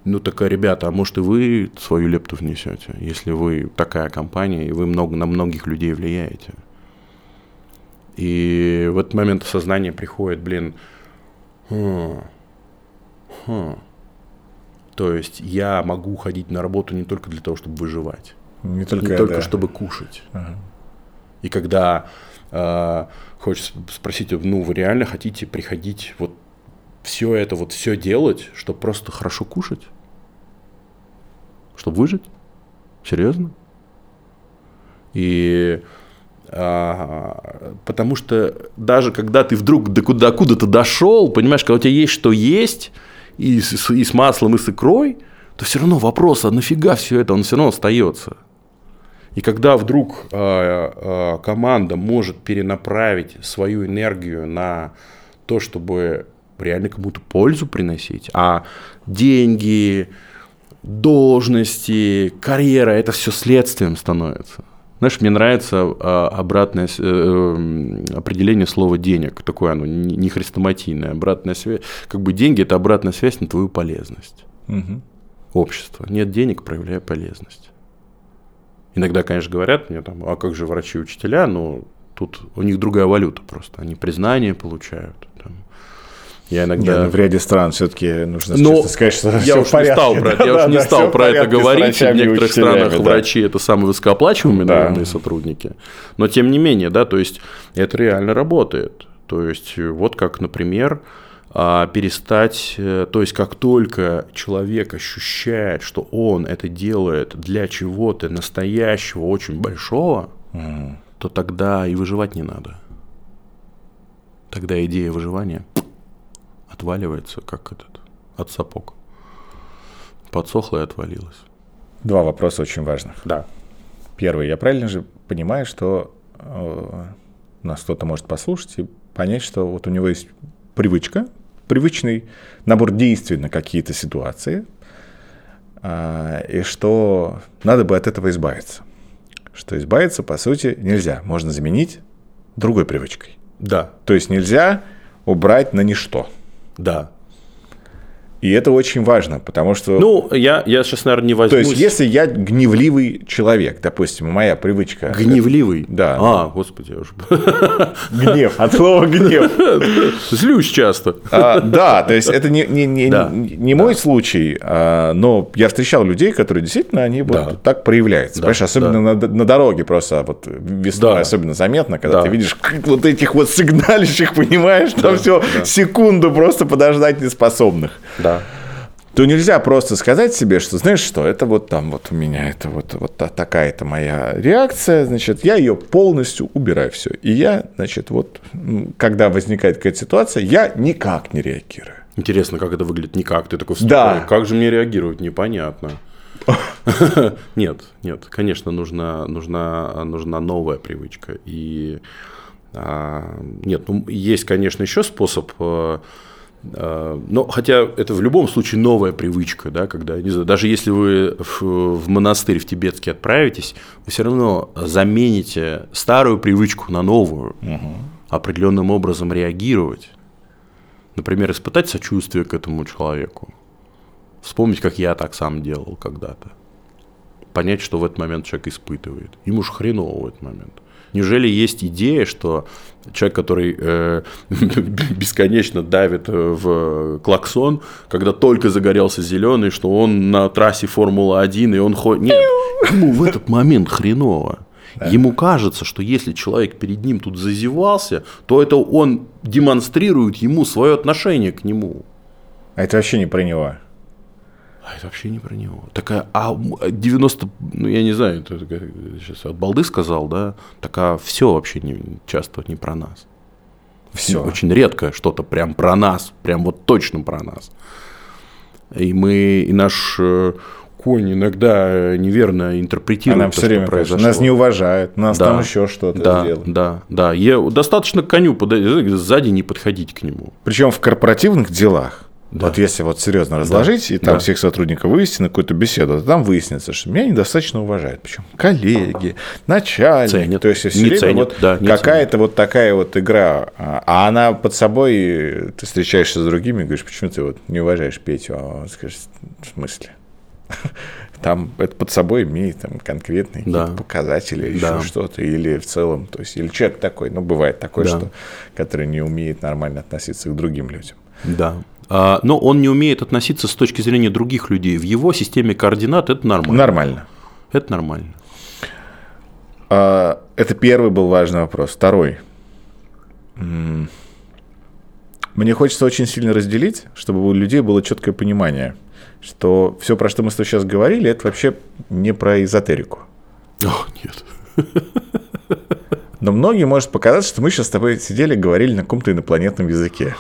Ну так, а, ребята, а может и вы свою лепту внесете, если вы такая компания, и вы много, на многих людей влияете. И в этот момент осознание приходит, блин, хм, хм. То есть я могу ходить на работу не только для того, чтобы выживать. Не только, не только да. чтобы кушать. Ага. И когда э, хочется спросить, ну вы реально хотите приходить вот все это вот все делать, чтобы просто хорошо кушать, чтобы выжить, серьезно? И а, потому что даже когда ты вдруг до куда куда-то дошел, понимаешь, когда у тебя есть что есть и с, и с маслом и с икрой, то все равно вопрос, а нафига все это, он все равно остается. И когда вдруг э, э, команда может перенаправить свою энергию на то, чтобы реально кому-то пользу приносить, а деньги, должности, карьера это все следствием становится. Знаешь, мне нравится э, обратное э, э, определение слова денег. Такое оно не хрестоматийное. Обратная связь. Как бы деньги это обратная связь на твою полезность. Мгм. Общество. Нет денег, проявляя полезность. Иногда, конечно, говорят мне там, а как же врачи и учителя, ну, Тут у них другая валюта просто. Они признание получают. Я иногда... Не, ну, в ряде стран все-таки нужно Но сказать, что я уж не стал про, я уж не стал про это говорить. В некоторых странах да. врачи это самые высокооплачиваемые, да. наверное, сотрудники. Но тем не менее, да, то есть это реально работает. То есть вот как, например, а, перестать, э, то есть как только человек ощущает, что он это делает для чего-то настоящего, очень большого, mm. то тогда и выживать не надо. Тогда идея выживания отваливается, как этот, от сапог. Подсохла и отвалилась. Два вопроса очень важных. Да. Первый. Я правильно же понимаю, что э, нас кто-то может послушать и понять, что вот у него есть привычка, привычный набор действий на какие-то ситуации, э, и что надо бы от этого избавиться. Что избавиться, по сути, нельзя. Можно заменить другой привычкой. Да. То есть нельзя убрать на ничто. Да. И это очень важно, потому что... Ну, я, я сейчас, наверное, не возьмусь... То есть, если я гневливый человек, допустим, моя привычка... Гневливый? Да. А, господи, я уже... Гнев, от слова гнев. Злюсь часто. А, да, то есть, это не, не, не, да. не мой да. случай, а, но я встречал людей, которые действительно, они да. вот так проявляются. Да. Понимаешь, особенно на, на дороге просто вот весной особенно заметно, когда да. ты видишь вот этих вот сигналищих, понимаешь, там все секунду просто подождать неспособных. Да да. то нельзя просто сказать себе, что знаешь что, это вот там вот у меня это вот, вот такая-то моя реакция, значит, я ее полностью убираю все. И я, значит, вот, когда возникает какая-то ситуация, я никак не реагирую. Интересно, как это выглядит никак. Ты такой, да. как же мне реагировать? Непонятно. Нет, нет, конечно, нужна, нужна, нужна новая привычка. И а, нет, ну, есть, конечно, еще способ э, но хотя это в любом случае новая привычка, да, когда, не знаю, даже если вы в, в монастырь в тибетский отправитесь, вы все равно замените старую привычку на новую, угу. определенным образом реагировать. Например, испытать сочувствие к этому человеку. Вспомнить, как я так сам делал когда-то. Понять, что в этот момент человек испытывает. Ему же хреново в этот момент. Неужели есть идея, что человек, который э, бесконечно давит э, в клаксон, когда только загорелся зеленый, что он на трассе Формулы-1, и он ходит... Нет, ему в этот момент хреново. Ему кажется, что если человек перед ним тут зазевался, то это он демонстрирует ему свое отношение к нему. А это вообще не про него. А это вообще не про него. Такая, а 90, ну я не знаю, это сейчас от балды сказал, да, такая все вообще не, часто не про нас. Все. Очень редко что-то прям про нас, прям вот точно про нас. И мы, и наш э, конь иногда неверно интерпретирует. А нам все время произошло. Нас не уважают, нас да, там еще что-то да, делают. Да, да. Я, достаточно к коню сзади не подходить к нему. Причем в корпоративных делах да. Вот если вот серьезно разложить, да. и там да. всех сотрудников вывести на какую-то беседу, то там выяснится, что меня недостаточно уважают. Причем коллеги, начальник. Ценят. То есть все не время ценят, вот да, какая-то вот такая вот игра. А она под собой, ты встречаешься с другими и говоришь, почему ты вот не уважаешь Петю? А он скажет, в смысле? Там это под собой имеет там, конкретные да. показатели или да. еще что-то, или в целом, то есть, или человек такой, ну, бывает такой, да. что, который не умеет нормально относиться к другим людям. Да. А, но он не умеет относиться с точки зрения других людей. В его системе координат это нормально. Нормально. Это нормально. А, это первый был важный вопрос. Второй. Мне хочется очень сильно разделить, чтобы у людей было четкое понимание, что все, про что мы с тобой сейчас говорили, это вообще не про эзотерику. О, нет. Но многим может показаться, что мы сейчас с тобой сидели и говорили на каком-то инопланетном языке.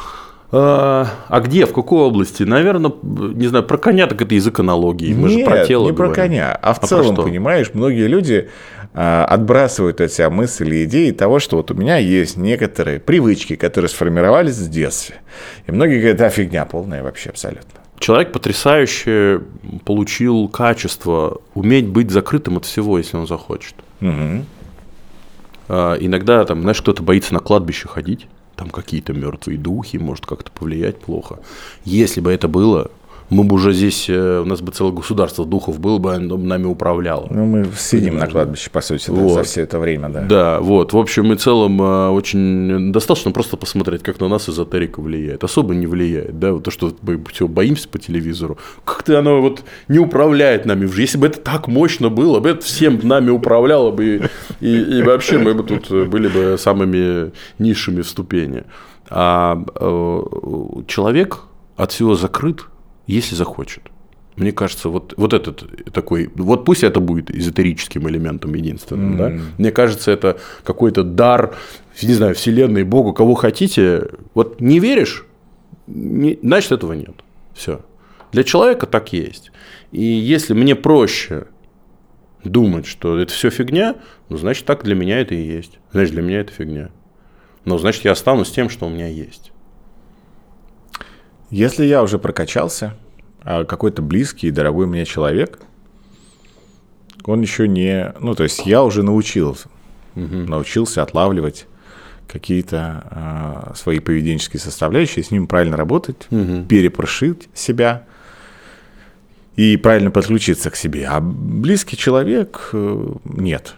А, а где, в какой области? Наверное, не знаю, про коня так это язык аналогии. Мы Нет, же про тело не говорим. про коня, а в а целом, понимаешь, многие люди а, отбрасывают от себя мысли и идеи того, что вот у меня есть некоторые привычки, которые сформировались в детстве. И многие говорят, да, фигня полная вообще абсолютно. Человек потрясающе получил качество уметь быть закрытым от всего, если он захочет. Угу. Иногда, там, знаешь, кто-то боится на кладбище ходить там какие-то мертвые духи, может как-то повлиять плохо. Если бы это было мы бы уже здесь, э, у нас бы целое государство духов было бы, оно бы нами управляло. Ну, мы сидим на кладбище, по сути, да, Вот. за все это время, да. Да, вот. В общем и целом, э, очень достаточно просто посмотреть, как на нас эзотерика влияет. Особо не влияет, да, вот то, что мы все боимся по телевизору. Как-то оно вот не управляет нами. жизни. Если бы это так мощно было, бы это всем нами управляло бы, и, и, и вообще мы бы тут были бы самыми низшими в ступени. А э, человек от всего закрыт, если захочет. Мне кажется, вот, вот этот такой, вот пусть это будет эзотерическим элементом единственным, да? Мне кажется, это какой-то дар, не знаю, вселенной, Богу, кого хотите. Вот не веришь, не- значит этого нет. Все. Для человека так есть. И если мне проще думать, что это все фигня, ну, значит, так для меня это и есть. Значит, для меня это фигня. Но значит, я останусь тем, что у меня есть. Если я уже прокачался, а какой-то близкий и дорогой мне человек, он еще не... Ну, то есть я уже научился. Научился отлавливать какие-то а, свои поведенческие составляющие, с ним правильно работать, перепрошить себя и правильно подключиться к себе. А близкий человек э, нет.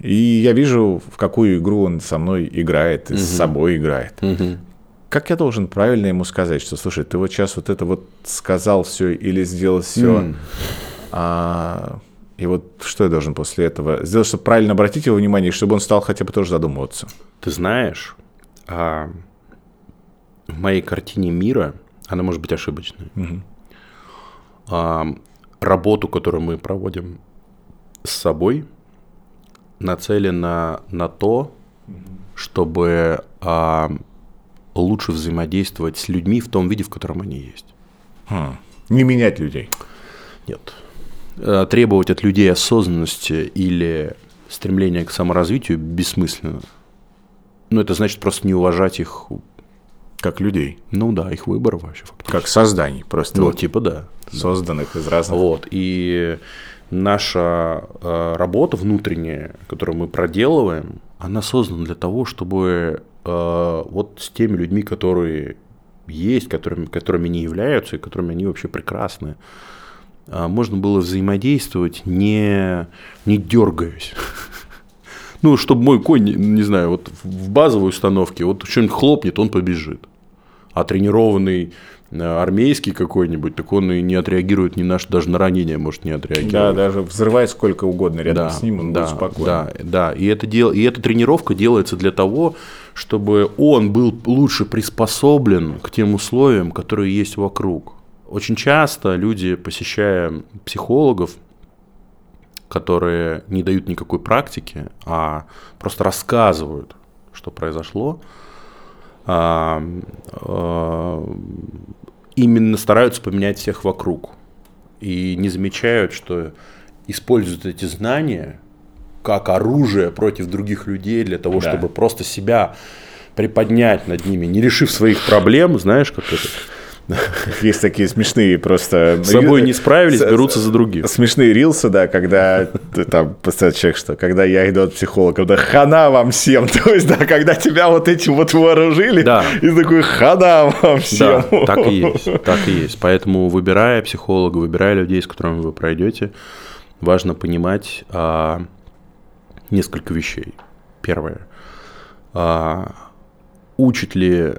И я вижу, в какую игру он со мной играет, и с собой играет. Как я должен правильно ему сказать, что, слушай, ты вот сейчас вот это вот сказал все или сделал все, и вот что я должен после этого сделать, чтобы правильно обратить его внимание, и чтобы он стал хотя бы тоже задумываться. Ты знаешь, а, в моей картине мира, она может быть ошибочной, а, работу, которую мы проводим с собой, нацелена на то, чтобы а, лучше взаимодействовать с людьми в том виде, в котором они есть. Хм. Не менять людей. Нет. Э, Требовать от людей осознанности или стремления к саморазвитию бессмысленно. Ну, это значит просто не уважать их, Как людей. ну да, их выбор вообще фактически. Как созданий. Просто Ну, вот типа да. созданных из разных. Вот. И наша э, работа внутренняя, которую мы проделываем, она создана для того, чтобы вот с теми людьми, которые есть, которыми, которыми не являются и которыми они вообще прекрасны, а, можно было взаимодействовать, не, не дергаясь. Ну, чтобы мой конь, не, знаю, вот в базовой установке, вот что-нибудь хлопнет, он побежит. А тренированный э, армейский какой-нибудь, так он и не отреагирует ни на что, даже на ранение может не Да, отреагировать. даже взрывать сколько угодно рядом с ним, он да, будет спокоен. Да, да. И, это дел... и эта тренировка делается для того, чтобы он был лучше приспособлен к тем условиям, которые есть вокруг. Очень часто люди, посещая психологов, которые не дают никакой практики, а просто рассказывают, что произошло, именно стараются поменять всех вокруг. И не замечают, что используют эти знания как оружие против других людей для того, Да. чтобы просто себя приподнять над ними, не решив своих проблем, знаешь, как это. Есть такие смешные просто... С собой не справились, берутся за других. Смешные рилсы, да, когда там поставил человек, что когда я иду от психолога, да хана вам всем, то есть, да, когда тебя вот этим вот вооружили, Да. и такой хана вам Да, всем. так и есть, так и есть. Поэтому, выбирая психолога, выбирая людей, с которыми вы пройдете, важно понимать а, несколько вещей. Первое. А, учит ли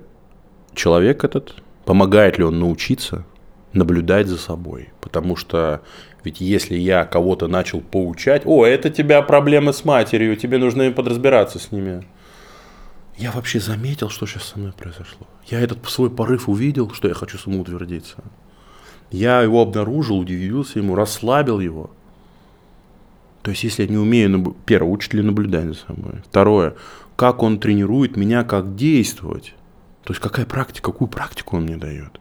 человек этот, помогает ли он научиться наблюдать за собой? Потому что ведь если я кого-то начал поучать, о, это тебя проблемы с матерью, тебе нужно подразбираться с ними. Я вообще заметил, что сейчас со мной произошло. Я этот свой порыв увидел, что я хочу самоутвердиться. Я его обнаружил, удивился ему, расслабил его. То есть, если я не умею, наб- первое, учит ли наблюдать за собой. Второе, как он тренирует меня, как действовать. То есть, какая практика, какую практику он мне дает.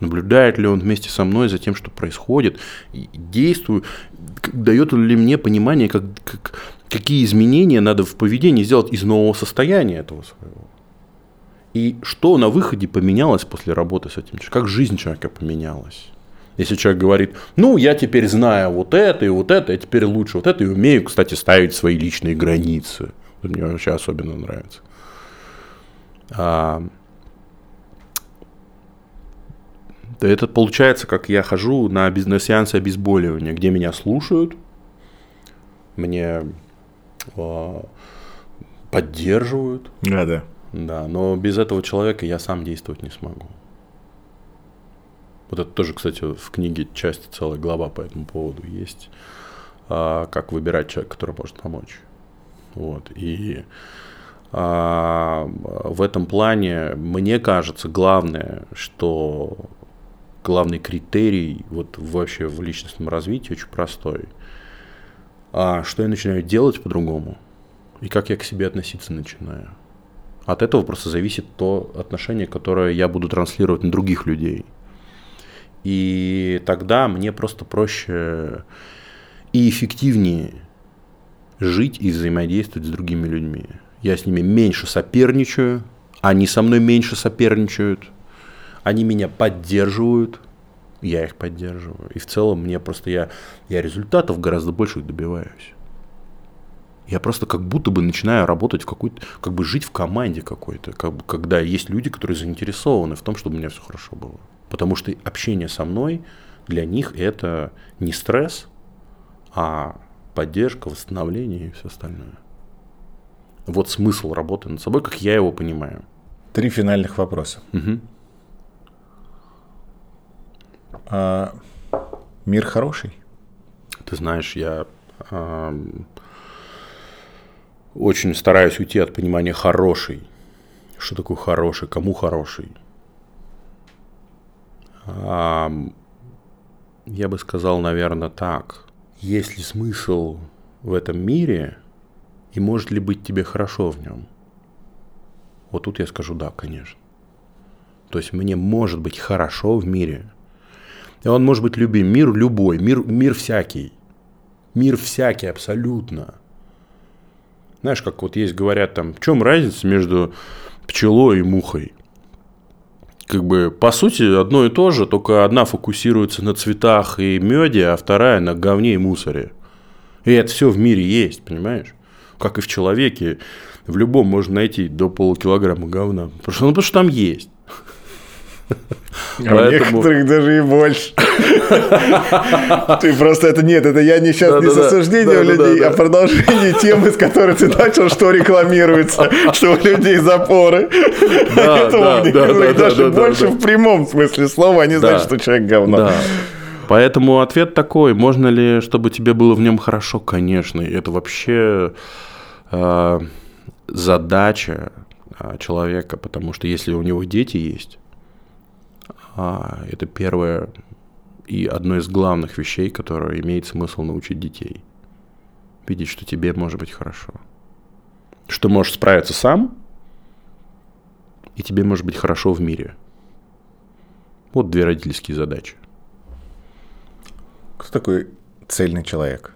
Наблюдает ли он вместе со мной за тем, что происходит, к- дает ли мне понимание, как, как- какие изменения надо в поведении сделать из нового состояния этого своего. И что на выходе поменялось после работы с этим человеком, как жизнь человека поменялась. Если человек говорит, ну, я теперь знаю вот это и вот это, я теперь лучше вот это, и умею, кстати, ставить свои личные границы. Это мне вообще особенно нравится. А, Это получается, как я хожу на бизнес-сеансы обезболивания, где меня слушают, мне э, поддерживают. Да, да. Да, но без этого человека я сам действовать не смогу. Вот это тоже, кстати, в книге часть целая глава по этому поводу есть, а, как выбирать человека, который может помочь. Вот. И а, в этом плане мне кажется главное, что главный критерий вот вообще в личностном развитии очень простой. А что я начинаю делать по-другому и как я к себе относиться начинаю. От этого просто зависит то отношение, которое я буду транслировать на других людей. И тогда мне просто проще и эффективнее жить и взаимодействовать с другими людьми. Я с ними меньше соперничаю, они со мной меньше соперничают, они меня поддерживают, я их поддерживаю. И в целом мне просто я, я результатов гораздо больших добиваюсь. Я просто как будто бы начинаю работать в какой-то, как бы жить в команде какой-то, как когда есть люди, которые заинтересованы в том, чтобы у меня все хорошо было. Потому что общение со мной для них это не стресс, а поддержка, восстановление и все остальное. Вот смысл работы над собой, как я его понимаю. Три финальных вопроса. Угу. А, мир хороший? Ты знаешь, я э, очень стараюсь уйти от понимания хороший. Что такое хороший? Кому хороший? Э, я бы сказал, наверное, так. Есть ли смысл в этом мире и может ли быть тебе хорошо в нем? Вот тут я скажу да, конечно. То есть мне может быть хорошо в мире – и он может быть любим. Мир любой, мир, мир всякий. Мир всякий абсолютно. Знаешь, как вот есть, говорят там, в чем разница между пчелой и мухой? Как бы, по сути, одно и то же, только одна фокусируется на цветах и меде, а вторая на говне и мусоре. И это все в мире есть, понимаешь? Как и в человеке, в любом можно найти до полукилограмма говна. Потому что, ну, потому что там есть. А Поэтому... некоторых даже и больше. Ты просто это нет, это я не сейчас не с осуждением людей, а продолжение темы, с которой ты начал, что рекламируется, что у людей запоры. Поэтому некоторых даже больше в прямом смысле слова, они знают, что человек говно. Поэтому ответ такой, можно ли, чтобы тебе было в нем хорошо? Конечно, это вообще э, задача а, человека, потому что если у него дети есть, а, это первое и одно из главных вещей, которое имеет смысл научить детей. Видеть, что тебе может быть хорошо. Что можешь справиться сам, и тебе может быть хорошо в мире. Вот две родительские задачи. Кто такой цельный человек?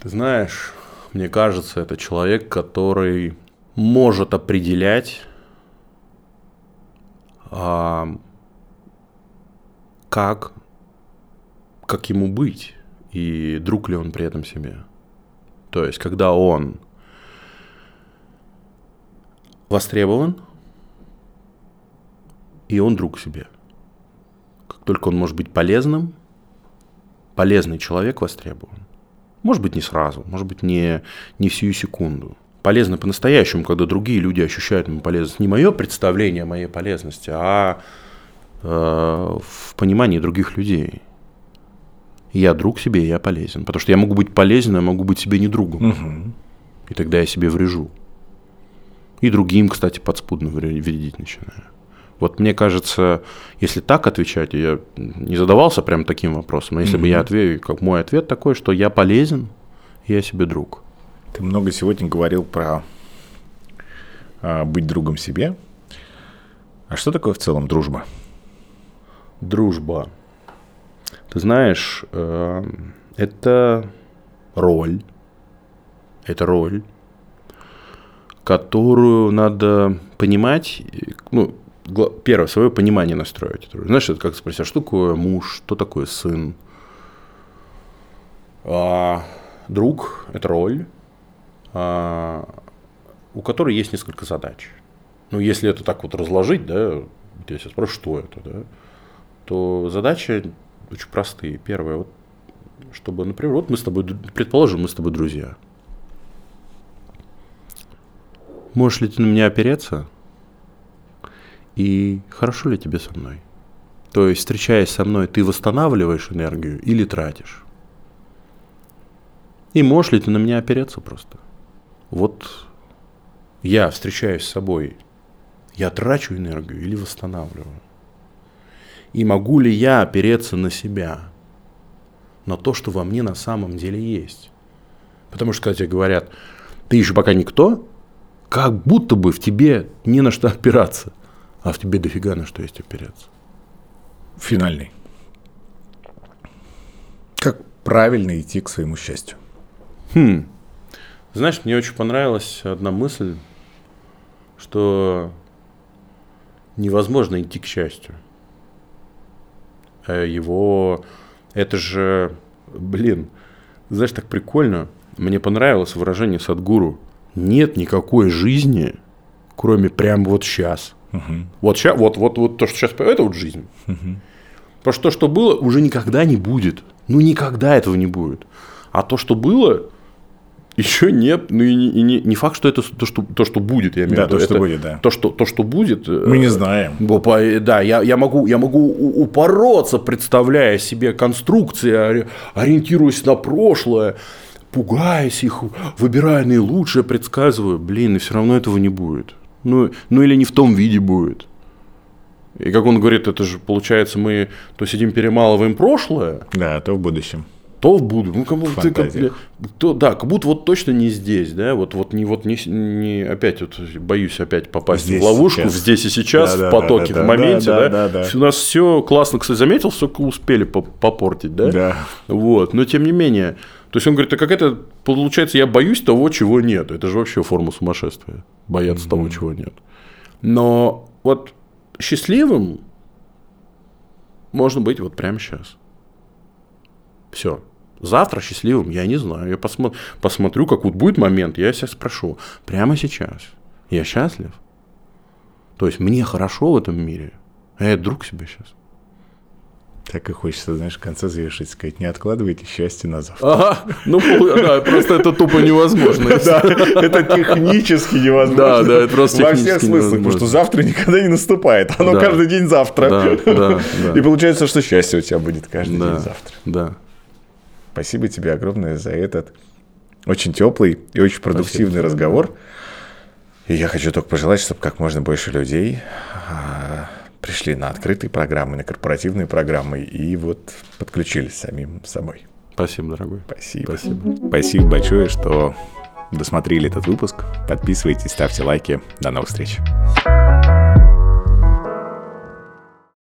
Ты знаешь, мне кажется, это человек, который может определять а, как, как ему быть и друг ли он при этом себе. То есть, когда он востребован, и он друг себе. Только он может быть полезным, полезный человек востребован. Может быть, не сразу, может быть, не, не в сию секунду – полезно по-настоящему, когда другие люди ощущают мою полезность. Не мое представление о моей полезности, а э, в понимании других людей. Я друг себе, я полезен. Потому что я могу быть полезен, я могу быть себе не другом. Угу. И тогда я себе врежу. И другим, кстати, подспудно вредить начинаю. Вот мне кажется, если так отвечать, я не задавался прям таким вопросом, но если mm бы я ответил, как мой ответ такой, что я полезен, я себе друг. Ты много сегодня говорил про а, быть другом себе. А что такое в целом дружба? Дружба. Ты знаешь, э, это роль. Это роль, которую надо понимать, ну, первое, свое понимание настроить. Знаешь, это как спросить, а что такое муж, что такое сын? А, друг – это роль, а, у которой есть несколько задач. Ну, если это так вот разложить, да, я сейчас спрашиваю, что это, да, то задачи очень простые. Первое, вот, чтобы, например, вот мы с тобой, предположим, мы с тобой друзья. Можешь ли ты на меня опереться? И хорошо ли тебе со мной? То есть, встречаясь со мной, ты восстанавливаешь энергию или тратишь? И можешь ли ты на меня опереться просто? Вот я встречаюсь с собой, я трачу энергию или восстанавливаю? И могу ли я опереться на себя, на то, что во мне на самом деле есть? Потому что, когда тебе говорят, ты еще пока никто, как будто бы в тебе не на что опираться, а в тебе дофига на что есть опереться. Финальный. Как правильно идти к своему счастью? Хм. Знаешь, мне очень понравилась одна мысль, что невозможно идти к счастью. Э, его... Это же... Блин, знаешь, так прикольно. Мне понравилось выражение Садгуру. Нет никакой жизни, кроме прям вот сейчас. Угу. Вот, сейчас вот, вот, вот то, что сейчас, это вот жизнь. Угу. Потому что то, что было, уже никогда не будет. Ну, никогда этого не будет. А то, что было, еще нет, ну и не, и не, не факт, что это то, что, то, что будет, я имею да, в виду. то, что это, будет, да. То, что, то, что будет. Мы не знаем. Да, я, я, могу, я могу упороться, представляя себе конструкции, ориентируясь на прошлое, пугаясь их, выбирая наилучшее, предсказываю. Блин, и все равно этого не будет. Ну, ну или не в том виде будет. И как он говорит, это же получается, мы то сидим перемалываем прошлое. Да, то в будущем то в будущем. Ну, как будто ты, как, то, да, как будто вот точно не здесь, да, вот, вот не, вот не, не опять вот боюсь опять попасть здесь в ловушку сейчас. здесь и сейчас, да, в потоке, да, да, в моменте, да, да, да, да. У нас все классно, кстати, заметил, только успели попортить, да? Да. Вот, но тем не менее, то есть он говорит, а как это получается, я боюсь того, чего нет. Это же вообще форма сумасшествия, бояться mm-hmm. того, чего нет. Но вот счастливым можно быть вот прямо сейчас. Все. Завтра счастливым, я не знаю. Я посмо- посмотрю, как вот будет момент, я себя спрошу, прямо сейчас, я счастлив? То есть мне хорошо в этом мире, а я друг себе сейчас. Так и хочется, знаешь, в конце завершить, сказать, не откладывайте счастье на завтра. Ага, ну да, просто это тупо невозможно. Да, это технически невозможно. Да, да, это просто Во всех смыслах, потому что завтра никогда не наступает, оно каждый день завтра. И получается, что счастье у тебя будет каждый день завтра. Да. Спасибо тебе огромное за этот очень теплый и очень продуктивный разговор. И я хочу только пожелать, чтобы как можно больше людей а, пришли на открытые программы, на корпоративные программы и вот подключились самим собой. Спасибо, дорогой. Спасибо. Спасибо. Спасибо большое, что досмотрели этот выпуск. Подписывайтесь, ставьте лайки. До новых встреч.